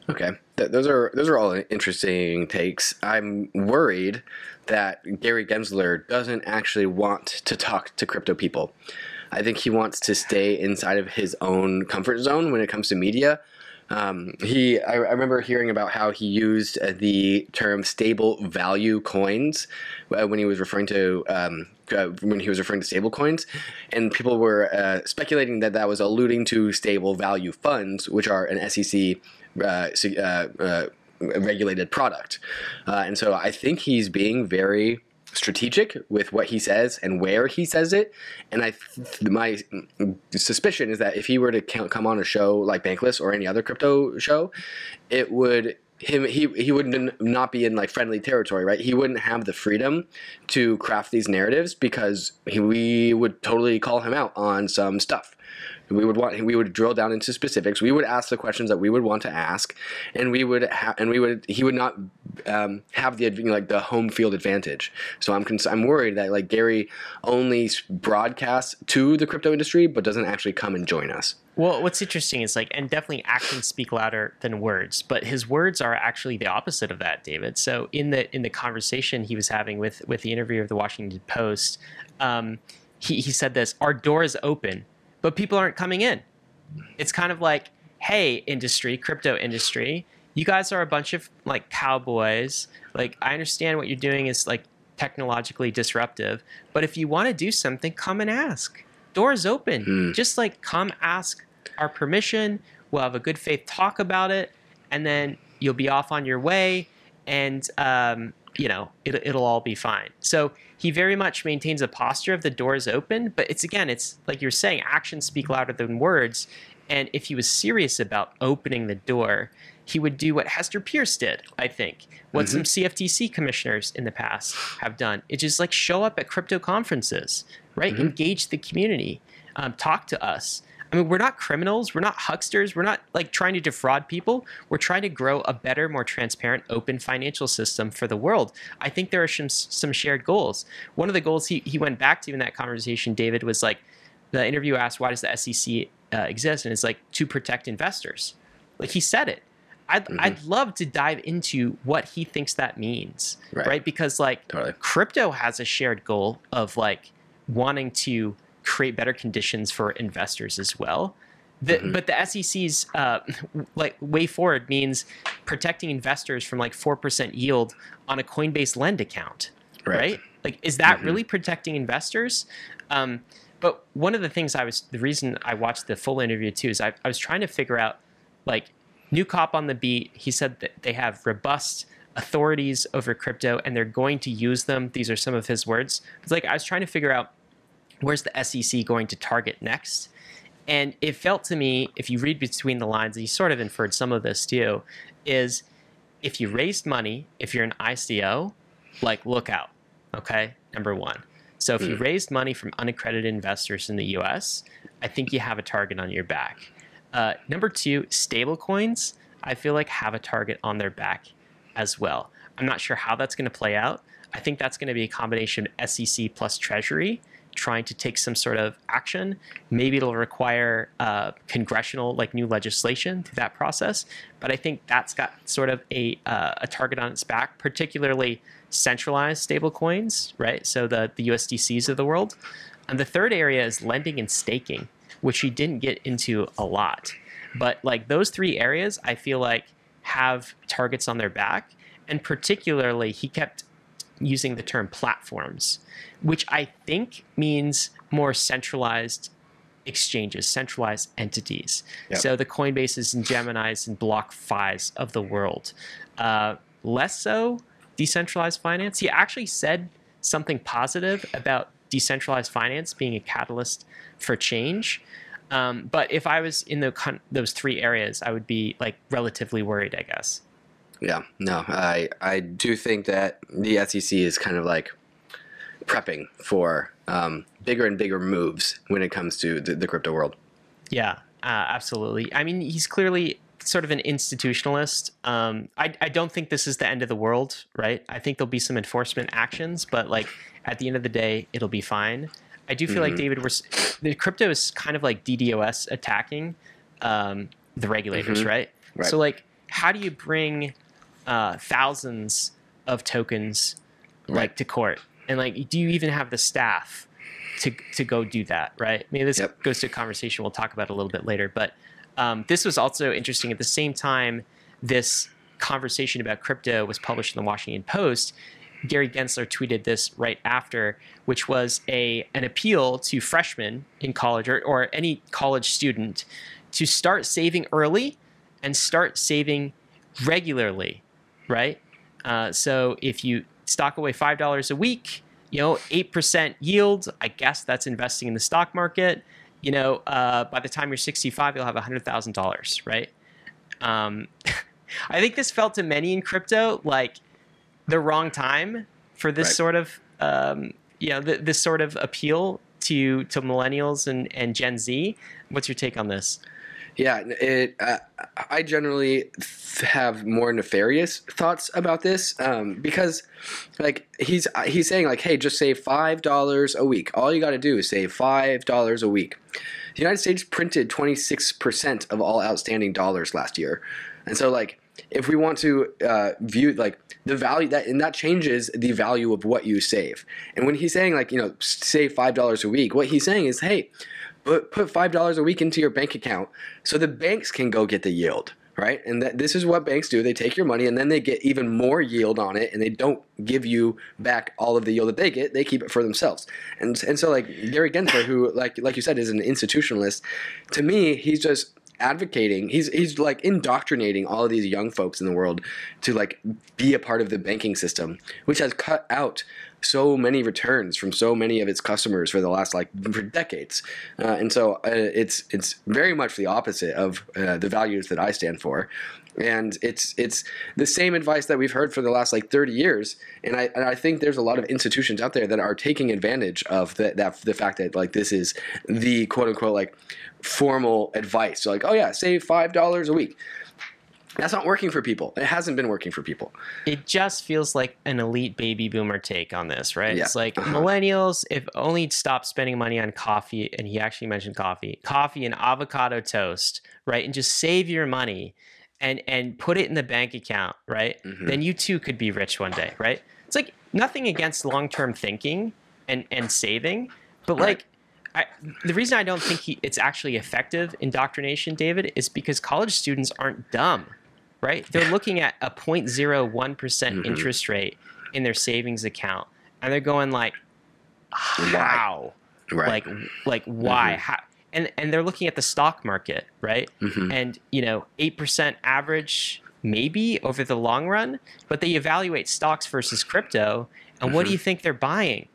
Okay. Th- those are those are all interesting takes. I'm worried that Gary Gensler doesn't actually want to talk to crypto people. I think he wants to stay inside of his own comfort zone when it comes to media. Um, he, I, I, remember hearing about how he used uh, the term stable value coins uh, when he was referring to um, uh, when he was referring to stable coins, and people were uh, speculating that that was alluding to stable value funds, which are an SEC uh, uh, regulated product. Uh, and so I think he's being very strategic with what he says and where he says it. And I, my suspicion is that if he were to come on a show like Bankless or any other crypto show, it would him he he would not be in like friendly territory, right? He wouldn't have the freedom to craft these narratives because he, we would totally call him out on some stuff. We would want we would drill down into specifics. We would ask the questions that we would want to ask, and we would ha- and we would he would not um, have the like the home field advantage. So I'm cons- I'm worried that like Gary only broadcasts to the crypto industry, but doesn't actually come and join us. Well, what's interesting is like, and definitely actions speak louder than words, but his words are actually the opposite of that, David. So in the in the conversation he was having with with the interviewer of the Washington Post, um, he, he said this our door is open, but people aren't coming in. It's kind of like, hey, industry, crypto industry, you guys are a bunch of like cowboys. Like, I understand what you're doing is like technologically disruptive, but if you want to do something, come and ask. Doors open. Hmm. Just like come ask our permission. We'll have a good faith talk about it, and then you'll be off on your way, and um, you know it, it'll all be fine. So he very much maintains a posture of the doors open, but it's again, it's like you're saying, actions speak louder than words. And if he was serious about opening the door, he would do what Hester Peirce did, I think, what some CFTC commissioners in the past have done. It's just like show up at crypto conferences, right? Engage the community, um, talk to us. I mean, we're not criminals. We're not hucksters. We're not like trying to defraud people. We're trying to grow a better, more transparent, open financial system for the world. I think there are some some shared goals. One of the goals he, he went back to in that conversation, David, was like the interview asked, "Why does the SEC uh, exist?" And it's like to protect investors. Like he said it. I'd, I'd love to dive into what he thinks that means, Right. right? Because like Totally. crypto has a shared goal of like wanting to create better conditions for investors as well. The, But the SEC's uh, like way forward means protecting investors from like four percent yield on a Coinbase lend account, Right. right? Like, is that really protecting investors? Um, but one of the things I was the reason I watched the full interview too is I, I was trying to figure out like new cop on the beat. He said that they have robust authorities over crypto and they're going to use them. These are some of his words. It's like I was trying to figure out where's the SEC going to target next. And it felt to me, if you read between the lines, and you sort of inferred some of this too, is if you raised money, if you're an ICO, like look out. Okay, number one. So if you raised money from unaccredited investors in the US, I think you have a target on your back. Uh, number two, stablecoins, I feel like have a target on their back as well. I'm not sure how that's going to play out. I think that's going to be a combination of SEC plus Treasury trying to take some sort of action. Maybe it'll require uh, congressional, like new legislation through that process. But I think that's got sort of a, uh, a target on its back, particularly centralized stablecoins, right? So the, the USDCs of the world. And the third area is lending and staking, which he didn't get into a lot. But like those three areas, I feel like have targets on their back. And particularly, he kept using the term platforms, which I think means more centralized exchanges, centralized entities. Yep. So the Coinbases and Geminis and BlockFi's of the world. Uh, less so decentralized finance. He actually said something positive about decentralized finance being a catalyst for change. Um, but if I was in the con- those three areas, I would be like relatively worried, I guess. Yeah, no, I I do think that the SEC is kind of like prepping for um, bigger and bigger moves when it comes to the, the crypto world. Yeah, uh, absolutely. I mean, he's clearly sort of an institutionalist. Um, I, I don't think this is the end of the world, right? I think there'll be some enforcement actions, but like at the end of the day, it'll be fine. I do feel like David, we're the crypto is kind of like DDoS attacking um, the regulators, right? Right. So like, how do you bring uh, thousands of tokens like to court? And like, do you even have the staff to to go do that? Right? i mean this Yep. goes to a conversation we'll talk about a little bit later. But um, this was also interesting. At the same time, this conversation about crypto was published in the Washington Post. Gary Gensler tweeted this right after, which was a an appeal to freshmen in college or, or any college student to start saving early and start saving regularly, right? Uh, so if you stock away five dollars a week, you know, eight percent yield. I guess that's investing in the stock market. You know, uh, by the time you're 65, you'll have hundred thousand dollars, right? Um, I think this felt to many in crypto like the wrong time for this Right. sort of, um, you know, th- this sort of appeal to to millennials and and Gen Z. What's your take on this? Yeah, it. Uh, I generally have more nefarious thoughts about this um, because, like, he's he's saying like, hey, just save five dollars a week. All you got to do is save five dollars a week. The United States printed twenty six percent of all outstanding dollars last year, and so like if we want to uh, view like the value that and that changes the value of what you save. And when he's saying like you know save five dollars a week, what he's saying is hey, put put five dollars a week into your bank account so the banks can go get the yield right? And that, this is what banks do. They take your money and then they get even more yield on it and they don't give you back all of the yield that they get. They keep it for themselves. And and so like Gary Gensler, who like like you said is an institutionalist, to me, he's just advocating he's he's like indoctrinating all of these young folks in the world to like be a part of the banking system which has cut out so many returns from so many of its customers for the last like for decades. Uh, and so uh, it's it's very much the opposite of uh, the values that I stand for. And it's it's the same advice that we've heard for the last like 30 years. And I, and I think there's a lot of institutions out there that are taking advantage of the, that the fact that like this is the quote unquote like formal advice. So like oh yeah save five dollars a week that's not working for people it hasn't been working for people It just feels like an elite baby boomer take on this, right? Yeah. It's like Uh-huh. millennials, if only stop spending money on coffee, and he actually mentioned coffee, coffee and avocado toast, right? And just save your money and and put it in the bank account, right? Mhm. Then you too could be rich one day, right? It's like nothing against long term thinking and and saving, but Right. like I, the reason I don't think he, it's actually effective indoctrination, David, is because college students aren't dumb, right? They're looking at a 0.01% Mhm. interest rate in their savings account, and they're going like, "How? right Like, like why? Mhm. How?" And and they're looking at the stock market, right? Mhm. And you know, eight percent average maybe over the long run, but they evaluate stocks versus crypto, and what do Mhm. you think they're buying?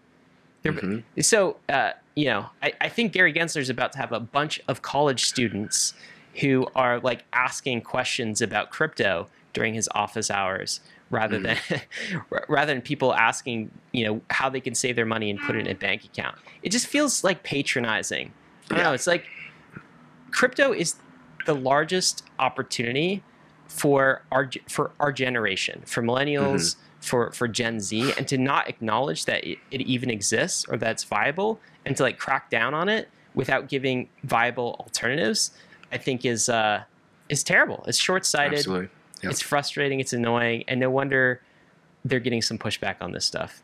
They're, Mhm. so, uh, you know, I, I think Gary Gensler is about to have a bunch of college students who are like asking questions about crypto during his office hours rather hmm. than rather than people asking, you know, how they can save their money and put it in a bank account. It just feels like patronizing. I don't know. It's like crypto is the largest opportunity for our for our generation, for millennials, mm-hmm. for for Gen Z, and to not acknowledge that it, it even exists or that it's viable, and to like crack down on it without giving viable alternatives, I think is uh, is terrible. It's short sighted. absolutely Yep. It's frustrating. It's annoying, and no wonder they're getting some pushback on this stuff.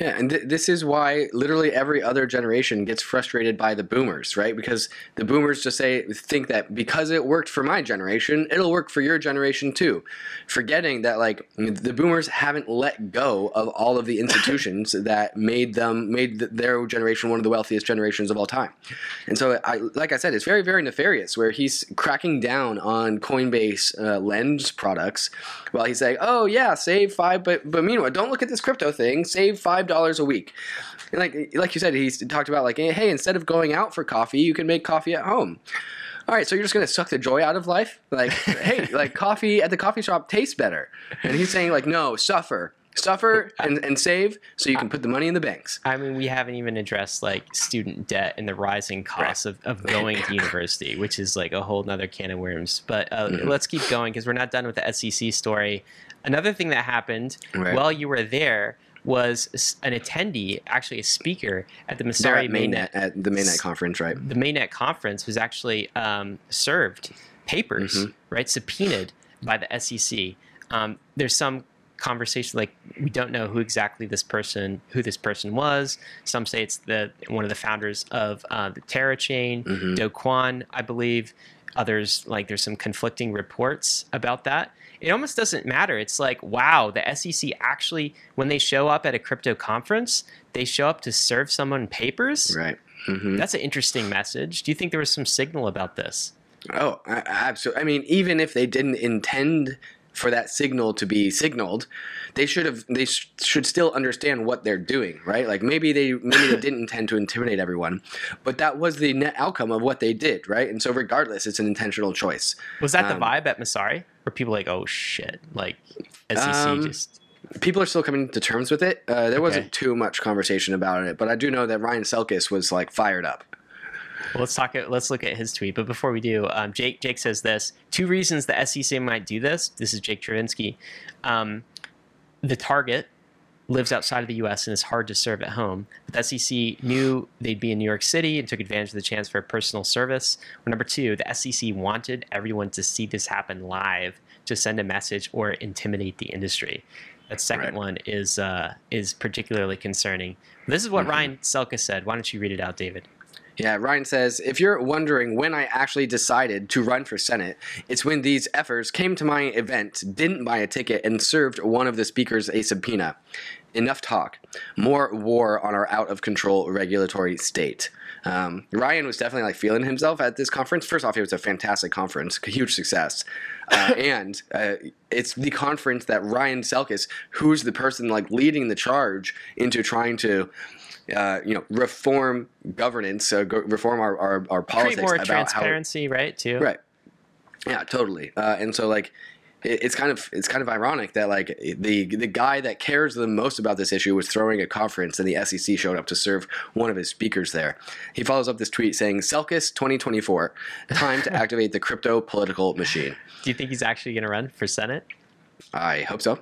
Yeah, and th- this is why literally every other generation gets frustrated by the boomers, right? Because the boomers just say think that because it worked for my generation, it'll work for your generation too, forgetting that like the boomers haven't let go of all of the institutions that made them made th- their generation one of the wealthiest generations of all time. And so, I, like I said, it's very very nefarious where he's cracking down on Coinbase uh, lend products while he's saying, "Oh yeah, save five, but but meanwhile, don't look at this crypto thing. Save five dollars a week." And like like you said, he talked about like, "Hey, instead of going out for coffee, you can make coffee at home." All right, so you're just gonna suck the joy out of life? Like, hey, like coffee at the coffee shop tastes better, and he's saying like, "No, suffer." Suffer and, and save so you can put the money in the banks. I mean, we haven't even addressed like student debt and the rising costs of, of going to university, which is like a whole nother can of worms. But uh, Mhm. let's keep going because we're not done with the SEC story. Another thing that happened Right. while you were there was an attendee, actually a speaker at the Messari at mainnet at the mainnet conference, right? the mainnet conference was actually um, served papers, Mhm. right, subpoenaed by the SEC. Um, there's some conversation like we don't know who exactly this person, who this person was. Some say it's the one of the founders of uh, the Terra chain, Mhm. Do Kwon, I believe. Others like there's some conflicting reports about that. It almost doesn't matter. It's like wow, the SEC actually when they show up at a crypto conference, they show up to serve someone papers. Right. hmm That's an interesting message. Do you think there was some signal about this? Oh, absolutely. I mean, even if they didn't intend for that signal to be signaled, they should have. They sh- should still understand what they're doing, right? Like maybe they maybe they didn't intend to intimidate everyone, but that was the net outcome of what they did, right? And so, regardless, it's an intentional choice. Was that Um, the vibe at Messari? Were people like, oh shit, like SEC Um, just People are still coming to terms with it. Uh, there wasn't too much conversation about it, but I do know that Ryan Selkis was like fired up. Well, let's talk. Let's look at his tweet. But before we do, um, Jake Jake says this: two reasons the SEC might do this. This is Jake Chervinsky. Um, the target, lives outside of the U.S. and is hard to serve at home. But The SEC knew they'd be in New York City and took advantage of the chance for personal service. Or number two, the SEC wanted everyone to see this happen live to send a message or intimidate the industry. That second Right. one is uh, is particularly concerning. This is what Mhm. Ryan Selkis said. Why don't you read it out, David? Yeah, Ryan says, if you're wondering when I actually decided to run for Senate, it's when these effers came to my event, didn't buy a ticket, and served one of the speakers a subpoena. Enough talk. More war on our out of control regulatory state. Um, Ryan was definitely like feeling himself at this conference. First off, it was a fantastic conference, a huge success. Uh, and uh, it's the conference that Ryan Selkis, who's the person like leading the charge into trying to uh, you know, reform governance, uh, go, reform our, our, our politics Create more about how transparency, right? Too. right. Yeah, totally. Uh, and so like, it, it's kind of it's kind of ironic that like the the guy that cares the most about this issue was throwing a conference and the SEC showed up to serve one of his speakers there. He follows up this tweet saying, "Selkis 2024, time to activate the crypto political machine." Do you think he's actually going to run for Senate? I hope so.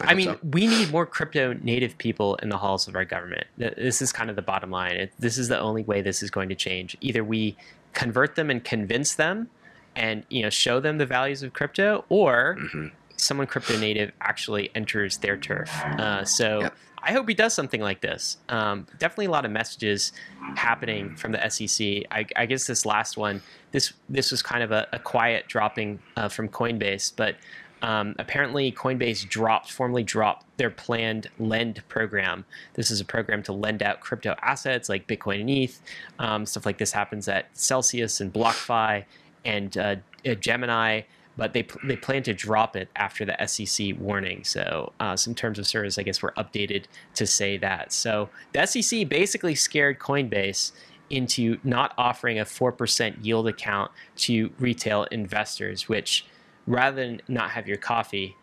I, hope mean, so. we need more crypto native people in the halls of our government. This is kind of the bottom line. It, this is the only way this is going to change. Either we convert them and convince them, and you know, show them the values of crypto, or Mhm. someone crypto native actually enters their turf. Uh, so. Yep. I hope he does something like this. Um, definitely a lot of messages happening from the SEC. I, I guess this last one, this this was kind of a, a quiet dropping uh, from Coinbase, but um, apparently Coinbase dropped, formally dropped their planned lend program. This is a program to lend out crypto assets like Bitcoin and ETH. Um, stuff like this happens at Celsius and BlockFi and uh, uh, Gemini, but they they plan to drop it after the SEC warning. So uh, some terms of service, I guess, were updated to say that. So the SEC basically scared Coinbase into not offering a 4% yield account to retail investors, which rather than not have your coffee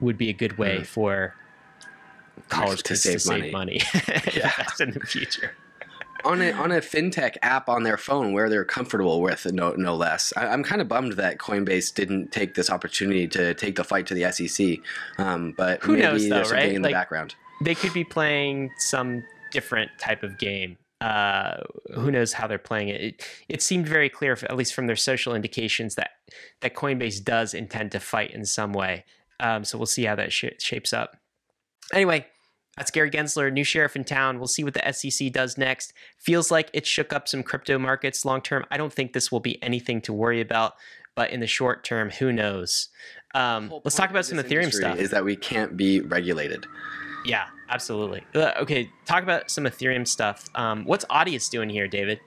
would be a good way Mm. for college To kids save to save money. money Yeah. In the future. on a on a fintech app on their phone where they're comfortable with no no less. I, I'm kind of bummed that Coinbase didn't take this opportunity to take the fight to the SEC. Um, but Who maybe knows, though, there's something right? in the Like- background. They could be playing some different type of game. Uh, who knows how they're playing it. it? It seemed very clear, at least from their social indications, that that Coinbase does intend to fight in some way. Um, so we'll see how that sh- shapes up. Anyway, that's Gary Gensler, new sheriff in town. We'll see what the SEC does next. Feels like it shook up some crypto markets long term. I don't think this will be anything to worry about, but in the short term, who knows? Um, let's talk about some Ethereum stuff. Is that we can't be regulated. Yeah, absolutely. Uh, okay, talk about some Ethereum stuff. Um, what's Audius doing here, David?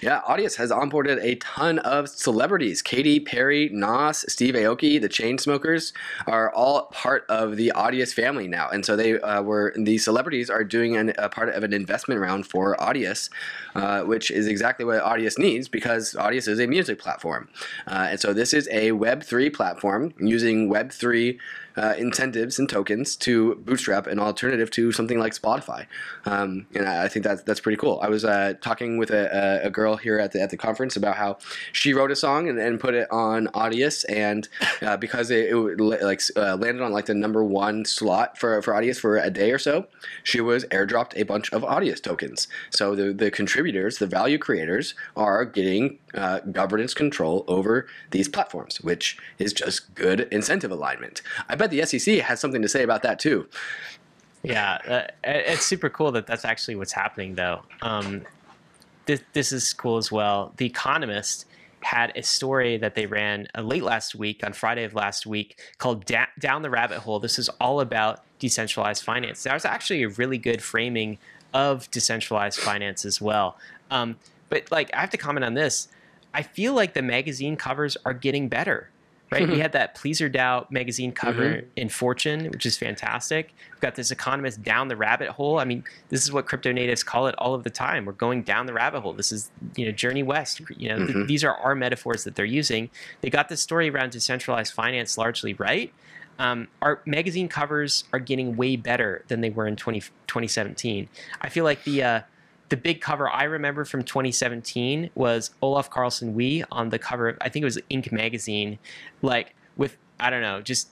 Yeah, Audius has onboarded a ton of celebrities. Katy Perry, Nas, Steve Aoki, the Chainsmokers are all part of the Audius family now, and so they uh, were the celebrities are doing an, a part of an investment round for Audius, uh, which is exactly what Audius needs because Audius is a music platform, uh, and so this is a Web three platform using Web three. Uh, incentives and tokens to bootstrap an alternative to something like Spotify, um, and I think that's that's pretty cool. I was uh, talking with a, a, a girl here at the at the conference about how she wrote a song and, and put it on Audius, and uh, because it, it like uh, landed on like the number one slot for for Audius for a day or so, she was airdropped a bunch of Audius tokens. So the the contributors, the value creators, are getting uh, governance control over these platforms, which is just good incentive alignment. I bet the SEC has something to say about that too. Yeah, uh, it's super cool that that's actually what's happening, though. Um, this, this is cool as well. The Economist had a story that they ran uh, late last week, on Friday of last week, called da- Down the Rabbit Hole. This is all about decentralized finance. That was actually a really good framing of decentralized finance as well. Um, but, like, I have to comment on this. I feel like the magazine covers are getting better. Right, we had that Pleasr DAO magazine cover in Fortune, which is fantastic. We've got this economist down the rabbit hole. I mean, this is what crypto natives call it all of the time. We're going down the rabbit hole. This is, you know, Journey West. You know, th- Mhm. these are our metaphors that they're using. They got the story around decentralized finance largely right. Um, our magazine covers are getting way better than they were in 20, 2017. I feel like the uh, the big cover I remember from 2017 was Olaf Carlson Wee on the cover of I think it was Ink magazine, like with I don't know, just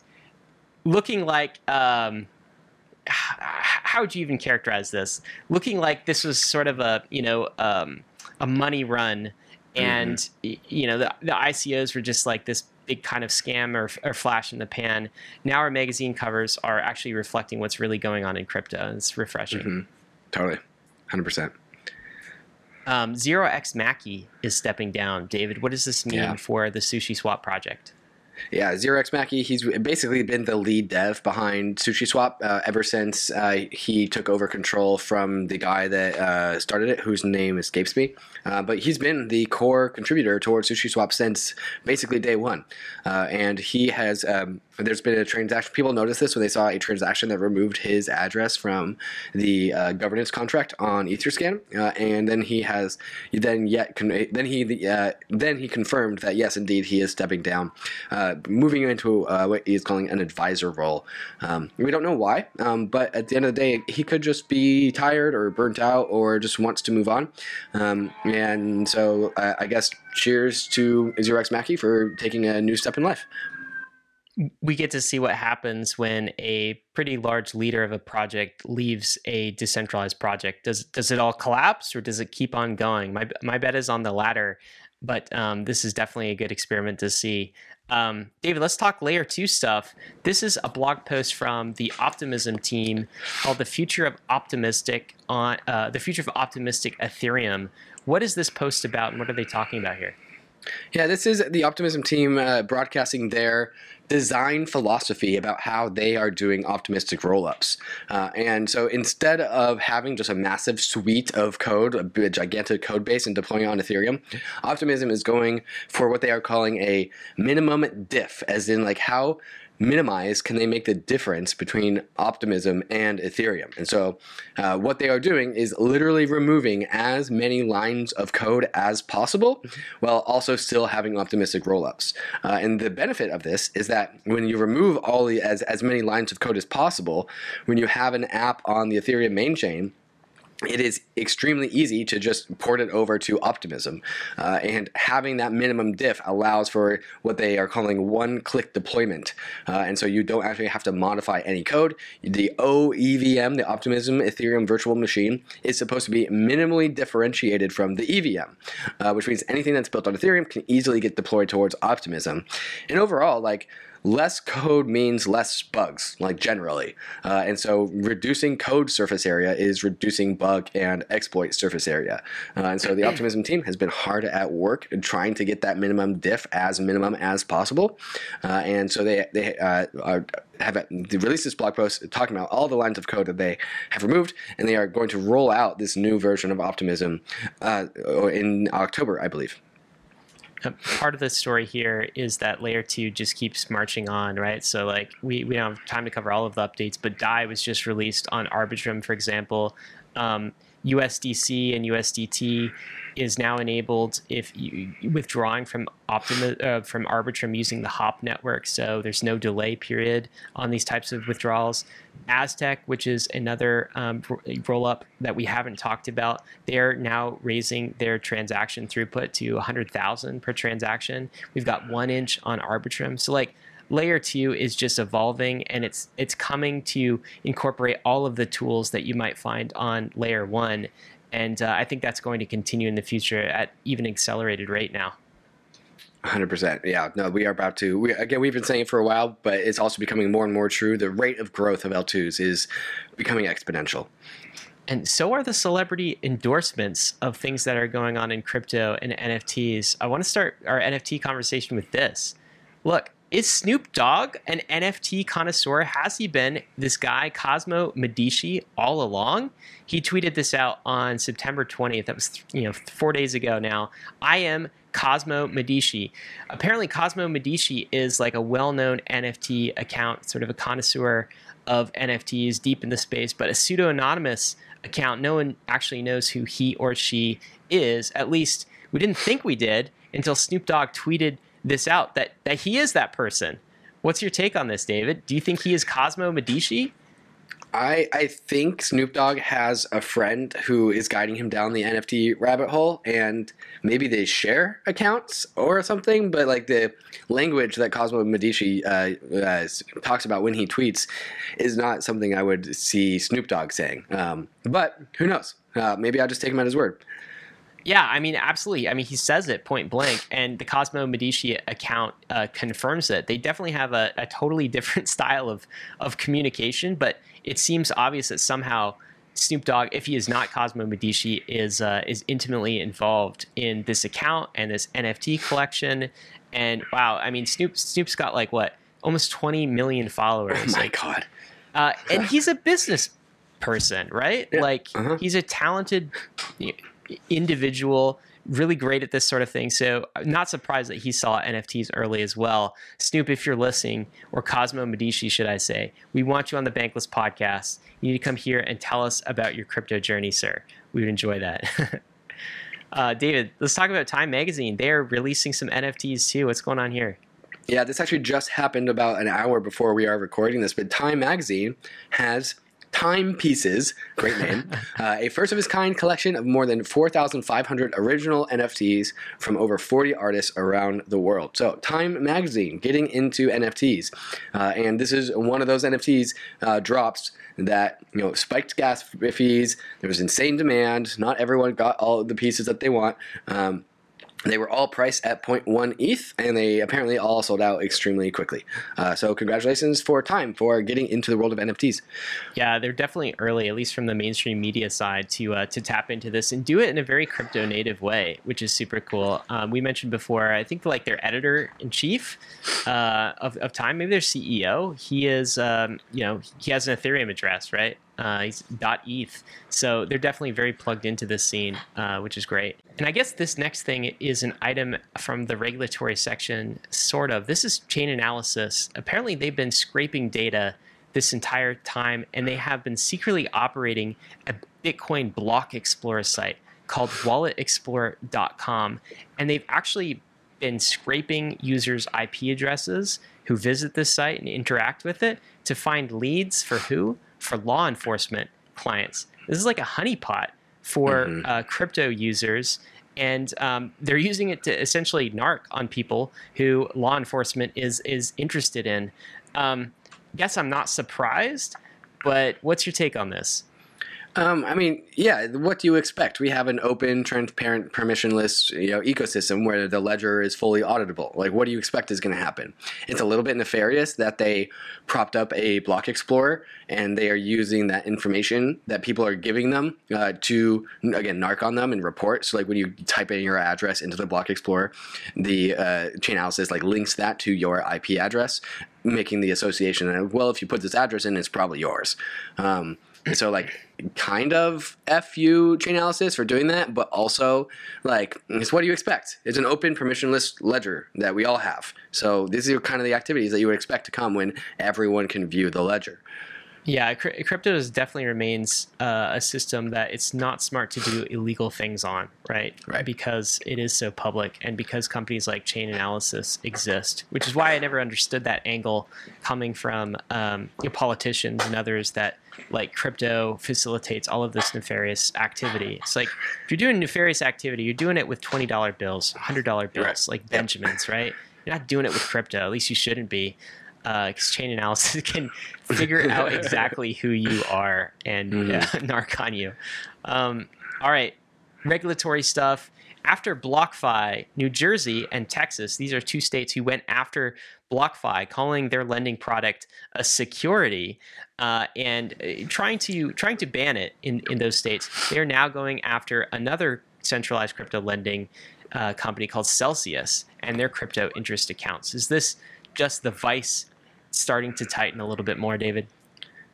looking like um, how would you even characterize this? Looking like this was sort of a you know um, a money run, and mm-hmm. you know the the ICOs were just like this big kind of scam or, or flash in the pan. Now our magazine covers are actually reflecting what's really going on in crypto. It's refreshing. Mm-hmm. Totally, hundred percent. Um, Zero X Maki is stepping down. David, what does this mean yeah. for the Sushi Swap project? Yeah, Zero X Maki, he's basically been the lead dev behind SushiSwap uh, ever since uh, he took over control from the guy that uh, started it, whose name escapes me. Uh, but he's been the core contributor towards Sushi Swap since basically day one. Uh, and he has um, there's been a transaction. People noticed this when they saw a transaction that removed his address from the uh, governance contract on Etherscan, uh, and then he has then yet con- then he uh, then he confirmed that yes, indeed, he is stepping down, uh, moving into uh, what he's calling an advisor role. Um, we don't know why, um, but at the end of the day, he could just be tired or burnt out or just wants to move on. Um, and so I guess cheers to Zero X Maki for taking a new step in life we get to see what happens when a pretty large leader of a project leaves a decentralized project. Does does it all collapse or does it keep on going? My my bet is on the latter, but um, this is definitely a good experiment to see. Um, David, let's talk layer two stuff. This is a blog post from the Optimism team called "The Future of Optimistic on uh, the Future of Optimistic Ethereum." What is this post about, and what are they talking about here? Yeah, this is the Optimism team uh, broadcasting their design philosophy about how they are doing optimistic rollups. Uh, and so instead of having just a massive suite of code, a gigantic code base, and deploying on Ethereum, Optimism is going for what they are calling a minimum diff, as in like how minimize can they make the difference between optimism and ethereum? And so uh, what they are doing is literally removing as many lines of code as possible while also still having optimistic rollups. Uh, and the benefit of this is that when you remove all the as, as many lines of code as possible when you have an app on the ethereum main chain it is extremely easy to just port it over to Optimism. Uh, and having that minimum diff allows for what they are calling one click deployment. Uh, and so you don't actually have to modify any code. The OEVM, the Optimism Ethereum Virtual Machine, is supposed to be minimally differentiated from the EVM, uh, which means anything that's built on Ethereum can easily get deployed towards Optimism. And overall, like, less code means less bugs, like generally. Uh, and so reducing code surface area is reducing bug and exploit surface area. Uh, and so the Optimism team has been hard at work trying to get that minimum diff as minimum as possible. Uh, and so they, they uh, are have released this blog post talking about all the lines of code that they have removed, and they are going to roll out this new version of Optimism uh, in October, I believe part of the story here is that layer two just keeps marching on, right? So like we, we don't have time to cover all of the updates, but DAI was just released on Arbitrum, for example. Um, USDC and USDT is now enabled if you withdrawing from Optima uh, from Arbitrum using the Hop network. So there's no delay period on these types of withdrawals. Aztec, which is another um, roll up that we haven't talked about, they're now raising their transaction throughput to 100,000 per transaction. We've got one inch on Arbitrum. So like layer two is just evolving and it's it's coming to incorporate all of the tools that you might find on layer one and uh, i think that's going to continue in the future at even accelerated rate now. 100% yeah. No we are about to we, again we've been saying it for a while but it's also becoming more and more true. The rate of growth of l2s is becoming exponential. And so are the celebrity endorsements of things that are going on in crypto and nfts i want to start our nft conversation with this. Look is Snoop Dogg an NFT connoisseur? Has he been this guy, Cosmo Medici, all along? He tweeted this out on September 20th. That was, you know, four days ago now. I am Cosmo Medici. Apparently, Cosmo Medici is like a well known NFT account, sort of a connoisseur of NFTs deep in the space, but a pseudo anonymous account. No one actually knows who he or she is. At least we didn't think we did until Snoop Dogg tweeted this out that that he is that person. What's your take on this, David? Do you think he is Cosmo Medici? I I think Snoop Dogg has a friend who is guiding him down the NFT rabbit hole, and maybe they share accounts or something. But like the language that Cosmo Medici uh, uh, talks about when he tweets is not something I would see Snoop Dogg saying. Um, but who knows? Uh, maybe I'll just take him at his word. Yeah, I mean, absolutely. I mean, he says it point blank, and the Cosmo Medici account uh, confirms it. They definitely have a, a totally different style of of communication, but it seems obvious that somehow Snoop Dogg, if he is not Cosmo Medici, is uh, is intimately involved in this account and this NFT collection. And wow, I mean, Snoop Snoop's got like what almost 20 million followers. Oh my like, god! uh, and he's a business person, right? Yeah. Like Uh-huh. he's a talented individual, really great at this sort of thing. So I'm not surprised that he saw NFTs early as well. Snoop, if you're listening, or Cosmo Medici, should I say, we want you on the Bankless podcast. You need to come here and tell us about your crypto journey, sir. We would enjoy that. uh, David, let's talk about Time Magazine. They are releasing some NFTs too. What's going on here? Yeah, this actually just happened about an hour before we are recording this. But Time Magazine has Timepieces, great name, uh, a first of its kind collection of more than 4,500 original NFTs from over 40 artists around the world. So, Time Magazine getting into NFTs. Uh, and this is one of those NFTs uh, drops that you know spiked gas fees. There was insane demand. Not everyone got all the pieces that they want. Um, they were all priced at 0.1 ETH, and they apparently all sold out extremely quickly. Uh, so, congratulations for Time for getting into the world of NFTs. Yeah, they're definitely early, at least from the mainstream media side, to uh, to tap into this and do it in a very crypto native way, which is super cool. Um, we mentioned before, I think like their editor in chief uh, of, of Time, maybe their CEO, he is, um, you know, he has an Ethereum address, right? Uh, he's .eth, so they're definitely very plugged into this scene, uh, which is great. And I guess this next thing is an item from the regulatory section, sort of. This is Chainalysis. Apparently, they've been scraping data this entire time, and they have been secretly operating a Bitcoin block explorer site called walletexplorer.com. And they've actually been scraping users' IP addresses who visit this site and interact with it to find leads for who? For law enforcement clients. This is like a honeypot for Mhm. uh, crypto users. And um, they're using it to essentially narc on people who law enforcement is is interested in. Um, guess I'm not surprised, but what's your take on this? Um, I mean, yeah. What do you expect? We have an open, transparent, permissionless, you know, ecosystem where the ledger is fully auditable. Like, what do you expect is going to happen? It's a little bit nefarious that they propped up a block explorer and they are using that information that people are giving them uh, to again narc on them and report. So, like when you type in your address into the block explorer, the uh, Chainalysis like links that to your IP address, making the association that well, if you put this address in, it's probably yours. Um, so like kind of fu Chainalysis for doing that, but also like it's what do you expect? It's an open permissionless ledger that we all have. So these are kind of the activities that you would expect to come when everyone can view the ledger. Yeah, cr- crypto is definitely remains uh, a system that it's not smart to do illegal things on, right? Right. Because it is so public, and because companies like Chainalysis exist, which is why I never understood that angle coming from um, you know, politicians and others that like crypto facilitates all of this nefarious activity. It's like if you're doing nefarious activity, you're doing it with twenty dollar bills, hundred dollar bills, Right. like Benjamins, right? You're not doing it with crypto. At least you shouldn't be because Chainalysis can figure out exactly who you are and Mhm. uh, narc on you. Um, all right, regulatory stuff. After BlockFi, New Jersey and Texas, these are two states who went after BlockFi, calling their lending product a security uh, and uh, trying to trying to ban it in, in those states. They are now going after another centralized crypto lending uh, company called Celsius and their crypto interest accounts. Is this just the vice starting to tighten a little bit more, David?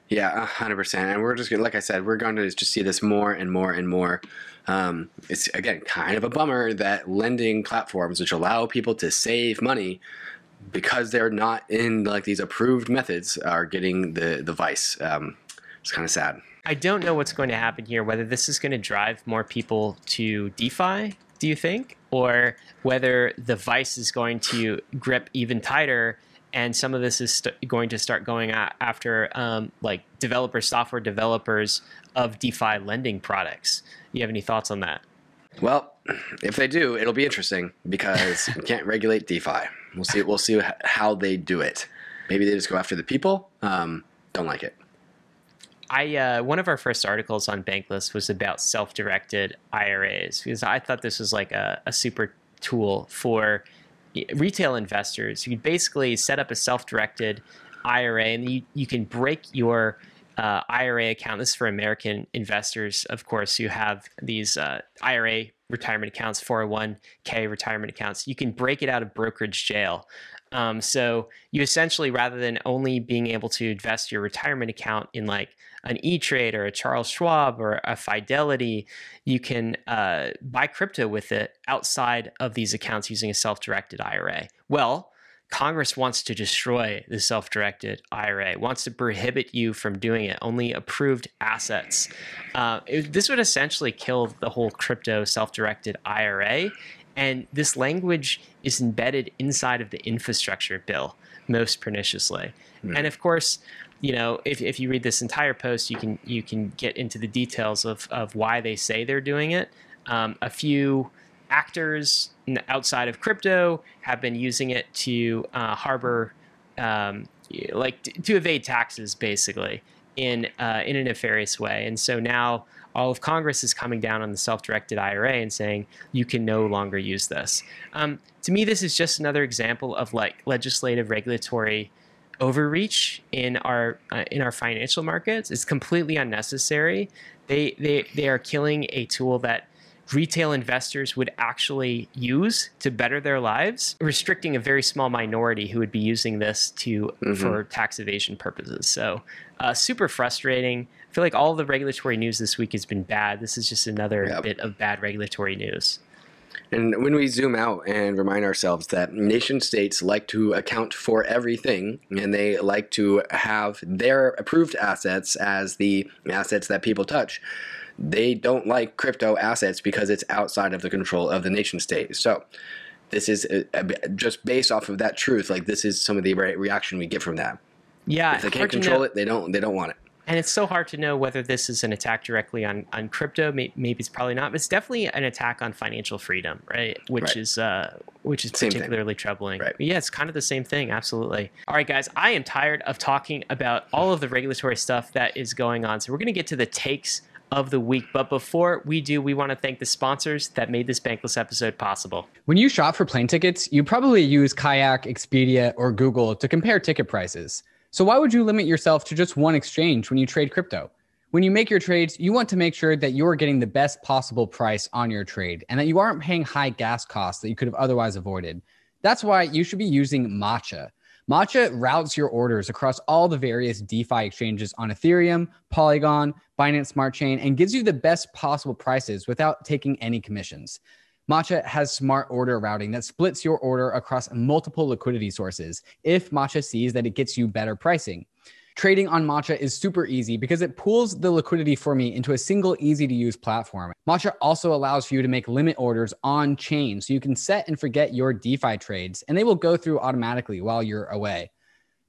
Yeah, a hundred percent. And we're just gonna, like I said, we're going to just see this more and more and more. Um, it's again kind of a bummer that lending platforms, which allow people to save money, because they're not in like these approved methods, are getting the the vice. Um, it's kind of sad. I don't know what's going to happen here, whether this is going to drive more people to DeFi, do you think? Or whether the vice is going to grip even tighter and some of this is st- going to start going after um, like developers, software developers of DeFi lending products. You have any thoughts on that? Well, if they do, it'll be interesting because we can't regulate DeFi. We'll see. We'll see how they do it. Maybe they just go after the people. Um, don't like it. I uh, one of our first articles on Bankless was about self-directed IRAs because I thought this was like a, a super tool for retail investors. You basically set up a self-directed IRA, and you you can break your uh, IRA account. This is for American investors, of course, who have these uh, IRA retirement accounts, 401k retirement accounts. You can break it out of brokerage jail. Um, so you essentially, rather than only being able to invest your retirement account in like an E Trade or a Charles Schwab or a Fidelity, you can uh, buy crypto with it outside of these accounts using a self directed IRA. Well, Congress wants to destroy the self directed IRA, wants to prohibit you from doing it, only approved assets. Uh, it, this would essentially kill the whole crypto self directed IRA. And this language is embedded inside of the infrastructure bill most perniciously. Mm. And of course, you know, if, if you read this entire post, you can you can get into the details of, of why they say they're doing it. Um, a few actors outside of crypto have been using it to uh, harbor, um, like to evade taxes, basically in uh, in a nefarious way. And so now all of Congress is coming down on the self-directed IRA and saying you can no longer use this. Um, to me, this is just another example of like legislative regulatory overreach in our uh, in our financial markets. is completely unnecessary. They they they are killing a tool that retail investors would actually use to better their lives, restricting a very small minority who would be using this to mm-hmm. for tax evasion purposes. So, uh, super frustrating. I feel like all the regulatory news this week has been bad. This is just another yep. bit of bad regulatory news. And when we zoom out and remind ourselves that nation states like to account for everything and they like to have their approved assets as the assets that people touch, they don't like crypto assets because it's outside of the control of the nation state. So, this is uh, just based off of that truth. Like this is some of the reaction we get from that. Yeah, if they can't control it, they don't. They don't want it and it's so hard to know whether this is an attack directly on, on crypto. Maybe it's probably not, but it's definitely an attack on financial freedom, right? Which right. is uh, which is same particularly thing. troubling. Right. yeah, it's kind of the same thing. Absolutely. All right, guys, I am tired of talking about all of the regulatory stuff that is going on. So we're going to get to the takes of the week. But before we do, we want to thank the sponsors that made this Bankless episode possible. When you shop for plane tickets, you probably use Kayak, Expedia, or Google to compare ticket prices. So why would you limit yourself to just one exchange when you trade crypto? When you make your trades, you want to make sure that you're getting the best possible price on your trade and that you aren't paying high gas costs that you could have otherwise avoided. That's why you should be using Matcha. Matcha routes your orders across all the various DeFi exchanges on Ethereum, Polygon, Binance Smart Chain, and gives you the best possible prices without taking any commissions. Matcha has smart order routing that splits your order across multiple liquidity sources if Matcha sees that it gets you better pricing. Trading on Matcha is super easy because it pools the liquidity for me into a single easy to use platform. Matcha also allows for you to make limit orders on chain so you can set and forget your DeFi trades and they will go through automatically while you're away.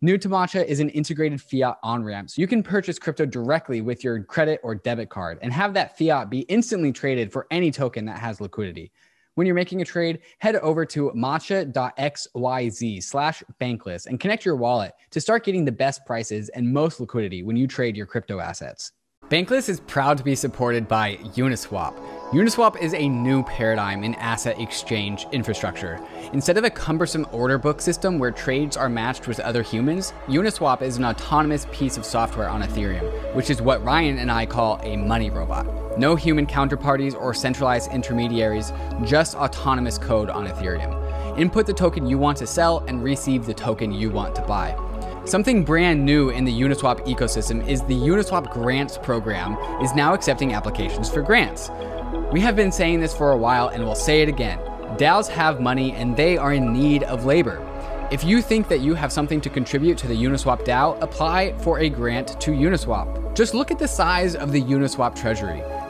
New to Matcha is an integrated fiat on ramp, so you can purchase crypto directly with your credit or debit card and have that fiat be instantly traded for any token that has liquidity when you're making a trade, head over to matcha.xyz slash bankless and connect your wallet to start getting the best prices and most liquidity when you trade your crypto assets. Bankless is proud to be supported by Uniswap. Uniswap is a new paradigm in asset exchange infrastructure. Instead of a cumbersome order book system where trades are matched with other humans, Uniswap is an autonomous piece of software on Ethereum, which is what Ryan and I call a money robot. No human counterparties or centralized intermediaries, just autonomous code on Ethereum. Input the token you want to sell and receive the token you want to buy. Something brand new in the Uniswap ecosystem is the Uniswap Grants program is now accepting applications for grants. We have been saying this for a while and we'll say it again. DAOs have money and they are in need of labor. If you think that you have something to contribute to the Uniswap DAO, apply for a grant to Uniswap. Just look at the size of the Uniswap treasury.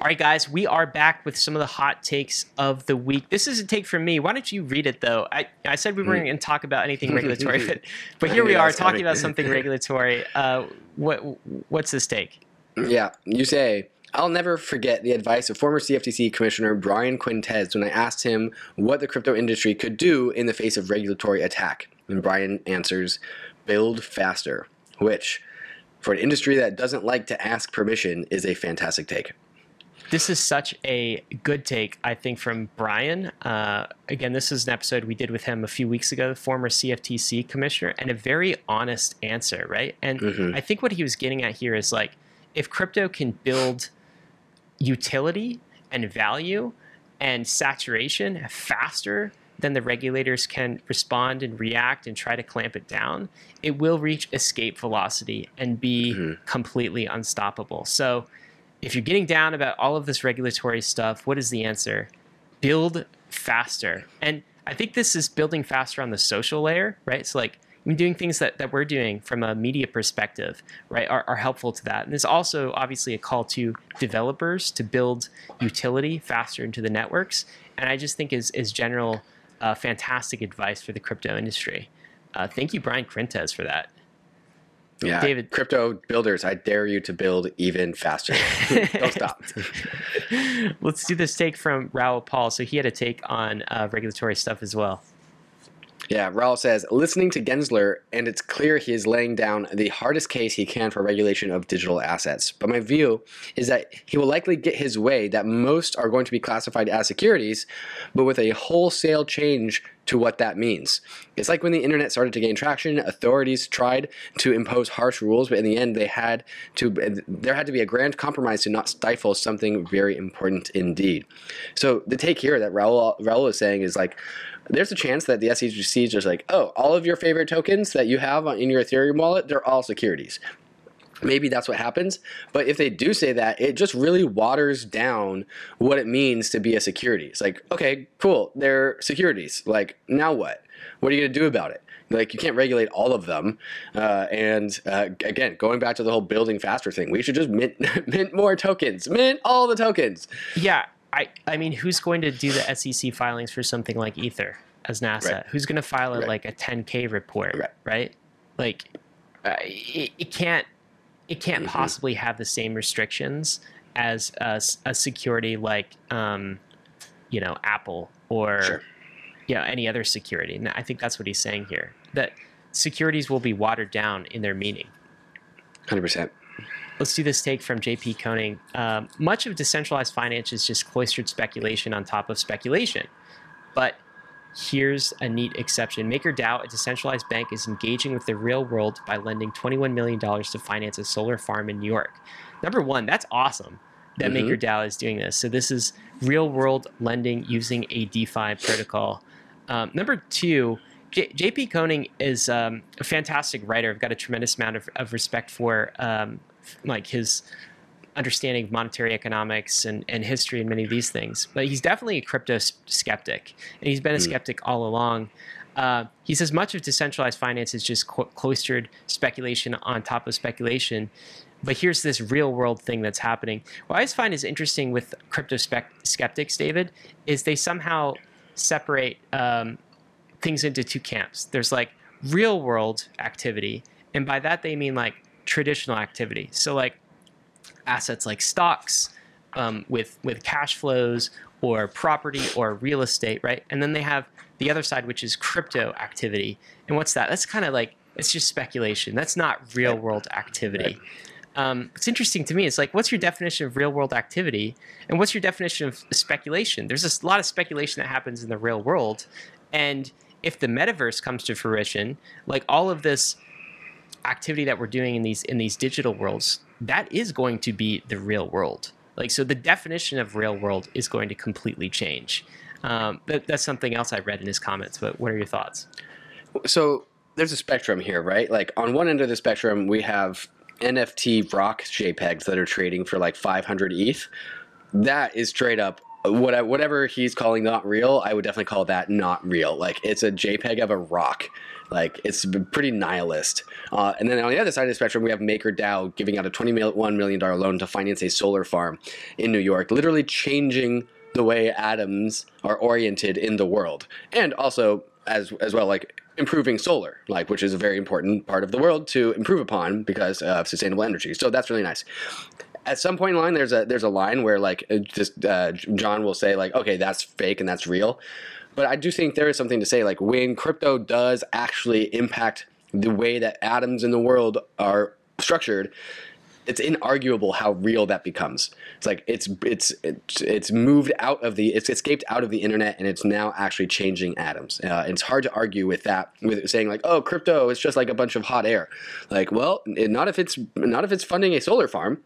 All right, guys, we are back with some of the hot takes of the week. This is a take from me. Why don't you read it, though? I, I said we weren't going to talk about anything regulatory, but, but here we are talking about something regulatory. Uh, what What's this take? Yeah, you say, I'll never forget the advice of former CFTC Commissioner Brian Quintenz when I asked him what the crypto industry could do in the face of regulatory attack. And Brian answers, build faster, which, for an industry that doesn't like to ask permission, is a fantastic take. This is such a good take, I think, from Brian. Uh, again, this is an episode we did with him a few weeks ago, the former CFTC commissioner, and a very honest answer, right? And mm-hmm. I think what he was getting at here is like, if crypto can build utility and value and saturation faster than the regulators can respond and react and try to clamp it down, it will reach escape velocity and be mm-hmm. completely unstoppable. So, if you're getting down about all of this regulatory stuff, what is the answer? Build faster. And I think this is building faster on the social layer, right? So, like, doing things that, that we're doing from a media perspective, right, are, are helpful to that. And there's also obviously a call to developers to build utility faster into the networks. And I just think is, is general uh, fantastic advice for the crypto industry. Uh, thank you, Brian Quintenz, for that. Yeah, David. Crypto builders, I dare you to build even faster. Don't stop. Let's do this take from Raoul Pal. So he had a take on uh, regulatory stuff as well. Yeah, Raoul says, listening to Gensler, and it's clear he is laying down the hardest case he can for regulation of digital assets. But my view is that he will likely get his way that most are going to be classified as securities, but with a wholesale change to what that means. It's like when the internet started to gain traction, authorities tried to impose harsh rules, but in the end they had to there had to be a grand compromise to not stifle something very important indeed. So the take here that Raoul Raoul is saying is like there's a chance that the SEC is just like, oh, all of your favorite tokens that you have in your Ethereum wallet, they're all securities. Maybe that's what happens. But if they do say that, it just really waters down what it means to be a security. It's like, okay, cool, they're securities. Like, now what? What are you going to do about it? Like, you can't regulate all of them. Uh, and uh, again, going back to the whole building faster thing, we should just mint, mint more tokens, mint all the tokens. Yeah. I, I mean, who's going to do the SEC filings for something like Ether as an asset? Right. Who's going to file it right. like a 10K report, right? right? Like, uh, it, it, can't it can't mm-hmm. possibly have the same restrictions as a, a security like um, you know Apple or sure. you know any other security. And I think that's what he's saying here that securities will be watered down in their meaning. Hundred percent. Let's do this take from JP Koning. Um, much of decentralized finance is just cloistered speculation on top of speculation. But here's a neat exception. MakerDAO, a decentralized bank, is engaging with the real world by lending $21 million to finance a solar farm in New York. Number one, that's awesome that mm-hmm. MakerDAO is doing this. So this is real world lending using a DeFi protocol. Um, number two, J- JP Koning is um, a fantastic writer. I've got a tremendous amount of, of respect for um, like his understanding of monetary economics and, and history and many of these things. But he's definitely a crypto skeptic, and he's been a mm. skeptic all along. Uh, he says much of decentralized finance is just cloistered speculation on top of speculation. But here's this real world thing that's happening. What I always find is interesting with crypto skeptics, David, is they somehow separate um, things into two camps. There's like real world activity, and by that they mean like traditional activity. So like assets like stocks um, with with cash flows or property or real estate, right? And then they have the other side, which is crypto activity. And what's that? That's kind of like it's just speculation. That's not real world activity. Um, it's interesting to me. It's like, what's your definition of real world activity, and what's your definition of speculation? There's a lot of speculation that happens in the real world, and if the metaverse comes to fruition, like all of this activity that we're doing in these in these digital worlds, that is going to be the real world. Like so, the definition of real world is going to completely change. Um, that, that's something else I read in his comments. But what are your thoughts? So there's a spectrum here, right? Like on one end of the spectrum, we have NFT rock JPEGs that are trading for like 500 ETH. That is straight up what whatever he's calling not real. I would definitely call that not real. Like it's a JPEG of a rock. Like it's pretty nihilist. Uh, and then on the other side of the spectrum, we have MakerDAO giving out a $21 million loan to finance a solar farm in New York, literally changing the way atoms are oriented in the world, and also as as well like improving solar, like which is a very important part of the world to improve upon because of sustainable energy. So that's really nice. At some point in line, there's a there's a line where like just uh, John will say like, okay, that's fake and that's real. But I do think there is something to say like when crypto does actually impact the way that atoms in the world are structured, it's inarguable how real that becomes. It's like it's it's it's it's moved out of the it's escaped out of the internet and it's now actually changing atoms. Uh, it's hard to argue with that with saying like oh crypto is just like a bunch of hot air. Like well not if it's not if it's funding a solar farm.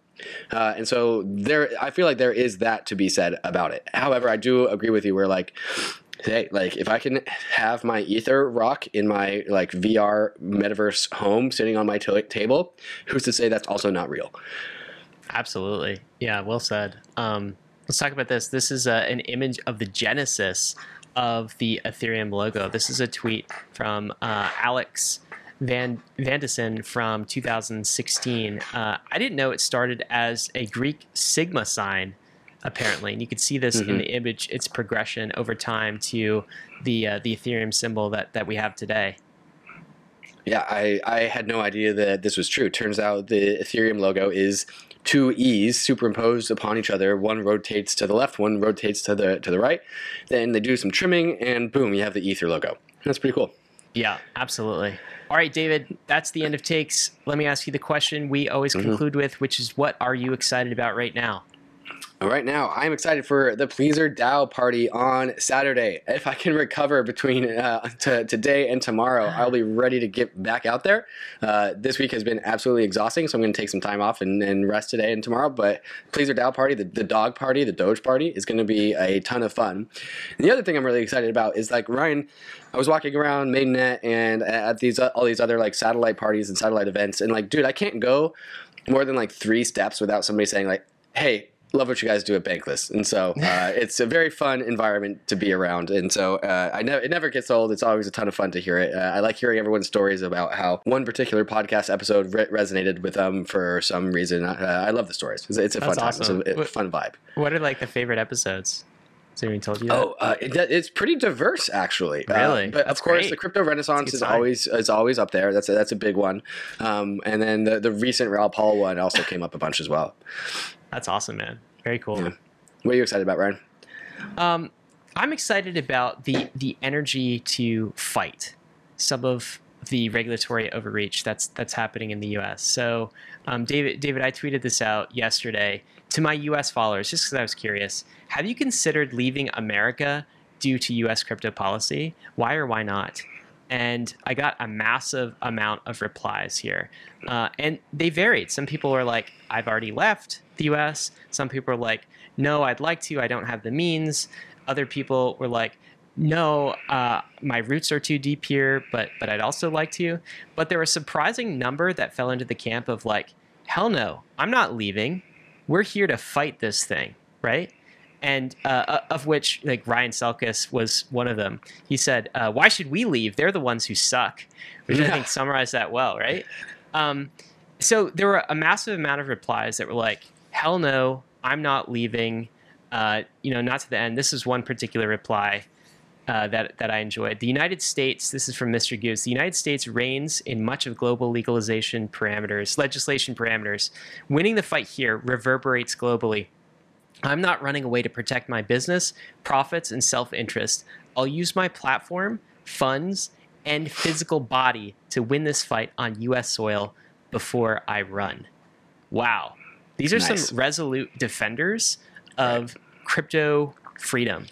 Uh, and so there, I feel like there is that to be said about it. However, I do agree with you. Where like hey, like if I can have my Ether rock in my like VR metaverse home sitting on my t- table, who's to say that's also not real? Absolutely. Yeah, well said. Um, let's talk about this. This is uh, an image of the genesis of the Ethereum logo. This is a tweet from uh, Alex Van Vandison from 2016. Uh, I didn't know it started as a Greek sigma sign apparently, and you can see this mm-hmm. in the image. Its progression over time to the uh, the Ethereum symbol that that we have today. Yeah, I, I had no idea that this was true. Turns out the Ethereum logo is two E's superimposed upon each other. One rotates to the left, one rotates to the to the right. Then they do some trimming, and boom, you have the Ether logo. That's pretty cool. Yeah, absolutely. All right, David, that's the end of takes. Let me ask you the question we always mm-hmm. conclude with, which is what are you excited about right now? Right now, I'm excited for the Pleasr DAO party on Saturday. If I can recover between uh, t- today and tomorrow, I'll be ready to get back out there. Uh, this week has been absolutely exhausting, so I'm going to take some time off and, and, rest today and tomorrow. But Pleasr DAO party, the, the dog party, the Doge party is going to be a ton of fun. And the other thing I'm really excited about is like Ryan. I was walking around Mainnet and at these all these other like satellite parties and satellite events, and like, dude, I can't go more than like three steps without somebody saying like, "Hey, love what you guys do at Bankless, and so uh, it's a very fun environment to be around. And so uh, I never it never gets old. It's always a ton of fun to hear it. Uh, I like hearing everyone's stories about how one particular podcast episode re- resonated with them for some reason. Uh, I love the stories. It's, it's a That's fun awesome. time. It's a, fun vibe. What are like the favorite episodes? Has anyone told you that? Oh, uh, it, it's pretty diverse actually. Uh, really, but That's of course, great. the crypto renaissance is always is always up there. That's a, that's a big one. Um, and then the the recent Raoul Pal one also came up a bunch as well. That's awesome, man. Very cool. Yeah. What are you excited about, Ryan? Um, I'm excited about the the energy to fight some of the regulatory overreach that's that's happening in the U.S. So, um, David, David, I tweeted this out yesterday to my U.S. followers just because I was curious. Have you considered leaving America due to U.S. crypto policy? Why or why not? And I got a massive amount of replies here, uh, and they varied. Some people were like, "I've already left." The US. Some people are like, no, I'd like to, I don't have the means. Other people were like, no, uh, my roots are too deep here, but but I'd also like to. But there were a surprising number that fell into the camp of like, hell no, I'm not leaving. We're here to fight this thing, right? And uh, uh of which like Ryan Selkis was one of them. He said, uh, "Why should we leave? They're the ones who suck," which yeah. I think summarized that well, right? Um, so there were a massive amount of replies that were like, hell no, I'm not leaving. Uh, you know, not to the end. This is one particular reply uh, that that I enjoyed. The United States. This is from Mr. Goose. The United States reigns in much of global legalization parameters, legislation parameters. Winning the fight here reverberates globally. I'm not running away to protect my business, profits, and self-interest. I'll use my platform, funds, and physical body to win this fight on U.S. soil before I run. Wow. These are nice. some resolute defenders of crypto freedom,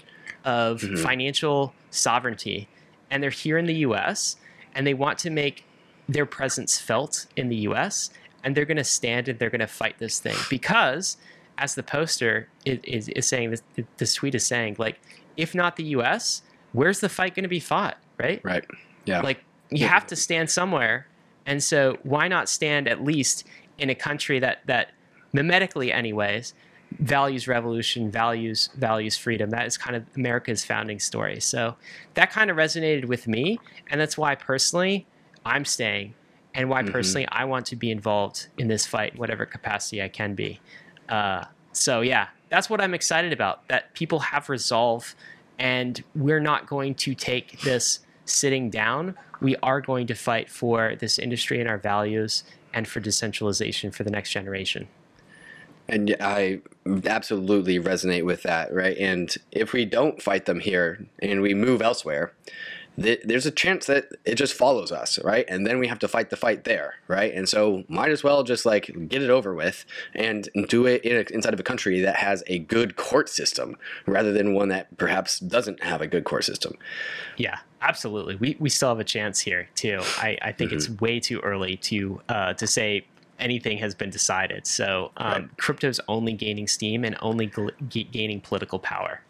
of mm-hmm. financial sovereignty. And they're here in the US and they want to make their presence felt in the US. And they're going to stand and they're going to fight this thing because as the poster is, is, is saying, this, this tweet is saying, like, if not the US, where's the fight going to be fought, right? Right. Yeah. Like, you have to stand somewhere. And so, why not stand at least in a country that, that mimetically, anyways, values revolution, values values freedom. That is kind of America's founding story. So that kind of resonated with me, and that's why personally I'm staying, and why Mhm. personally I want to be involved in this fight, whatever capacity I can be. Uh, so yeah, that's what I'm excited about. That people have resolve, and we're not going to take this sitting down. We are going to fight for this industry and our values, and for decentralization for the next generation. And I absolutely resonate with that, right? And if we don't fight them here and we move elsewhere, th- there's a chance that it just follows us, right? And then we have to fight the fight there, right? And so might as well just like get it over with and do it in a, inside of a country that has a good court system rather than one that perhaps doesn't have a good court system. Yeah, absolutely. We we still have a chance here too. I, I think it's way too early to uh, to say anything has been decided. So um, Right. crypto's only gaining steam and only g- gaining political power.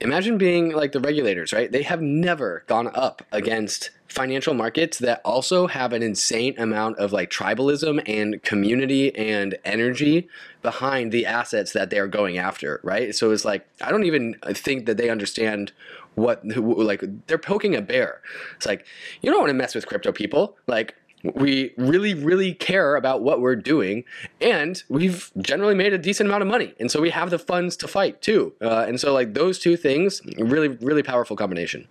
Imagine being like the regulators, right? They have never gone up against financial markets that also have an insane amount of like tribalism and community and energy behind the assets that they're going after, right? So it's like I don't even think that they understand what like they're poking a bear. It's like you don't want to mess with crypto people. Like we really really care about what we're doing and we've generally made a decent amount of money and so we have the funds to fight too uh, and so like those two things really really powerful combination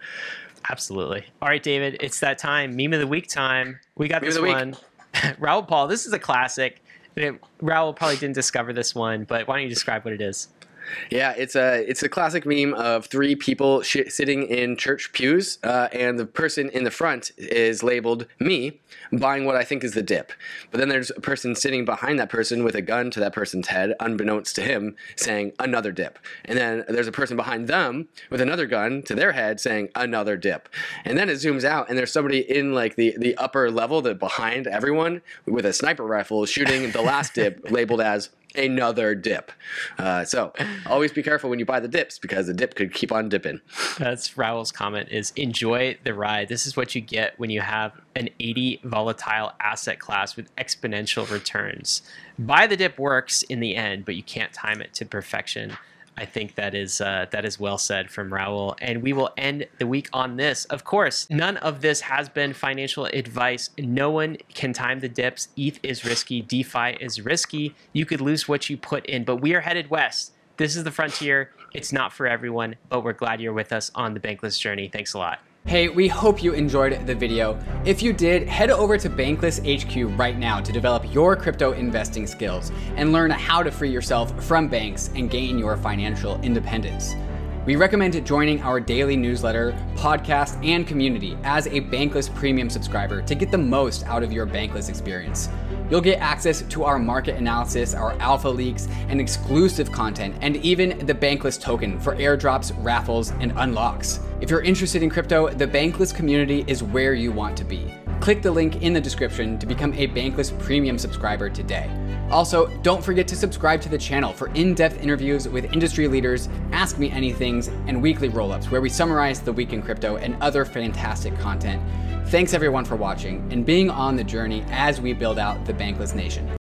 Absolutely. All right, David, it's that time. Meme of the week time. We got Meme this one. Raoul Pal, this is a classic. Raoul probably didn't discover this one, but why don't you describe what it is? Yeah, it's a it's a classic meme of three people sh- sitting in church pews, uh, and the person in the front is labeled me, buying what I think is the dip. But then there's a person sitting behind that person with a gun to that person's head, unbeknownst to him, saying another dip. And then there's a person behind them with another gun to their head, saying another dip. And then it zooms out, and there's somebody in like the the upper level, that behind everyone, with a sniper rifle shooting the last dip, labeled as another dip. Uh, so always be careful when you buy the dips because the dip could keep on dipping. That's Raoul's comment is enjoy the ride. This is what you get when you have an 80 volatile asset class with exponential returns. Buy the dip works in the end, but you can't time it to perfection. I think that is uh, that is well said from Raoul, and we will end the week on this. Of course, none of this has been financial advice. No one can time the dips. ETH is risky. DeFi is risky. You could lose what you put in, but we are headed west. This is the frontier. It's not for everyone, but we're glad you're with us on the Bankless journey. Thanks a lot. Hey, we hope you enjoyed the video. If you did, head over to Bankless HQ right now to develop your crypto investing skills and learn how to free yourself from banks and gain your financial independence. We recommend joining our daily newsletter, podcast, and community as a Bankless Premium subscriber to get the most out of your Bankless experience. You'll get access to our market analysis, our alpha leaks, and exclusive content, and even the Bankless token for airdrops, raffles, and unlocks. If you're interested in crypto, the Bankless community is where you want to be. Click the link in the description to become a Bankless Premium subscriber today. Also, don't forget to subscribe to the channel for in depth interviews with industry leaders, Ask Me Anythings, and weekly roll ups where we summarize the week in crypto and other fantastic content. Thanks everyone for watching and being on the journey as we build out the Bankless Nation.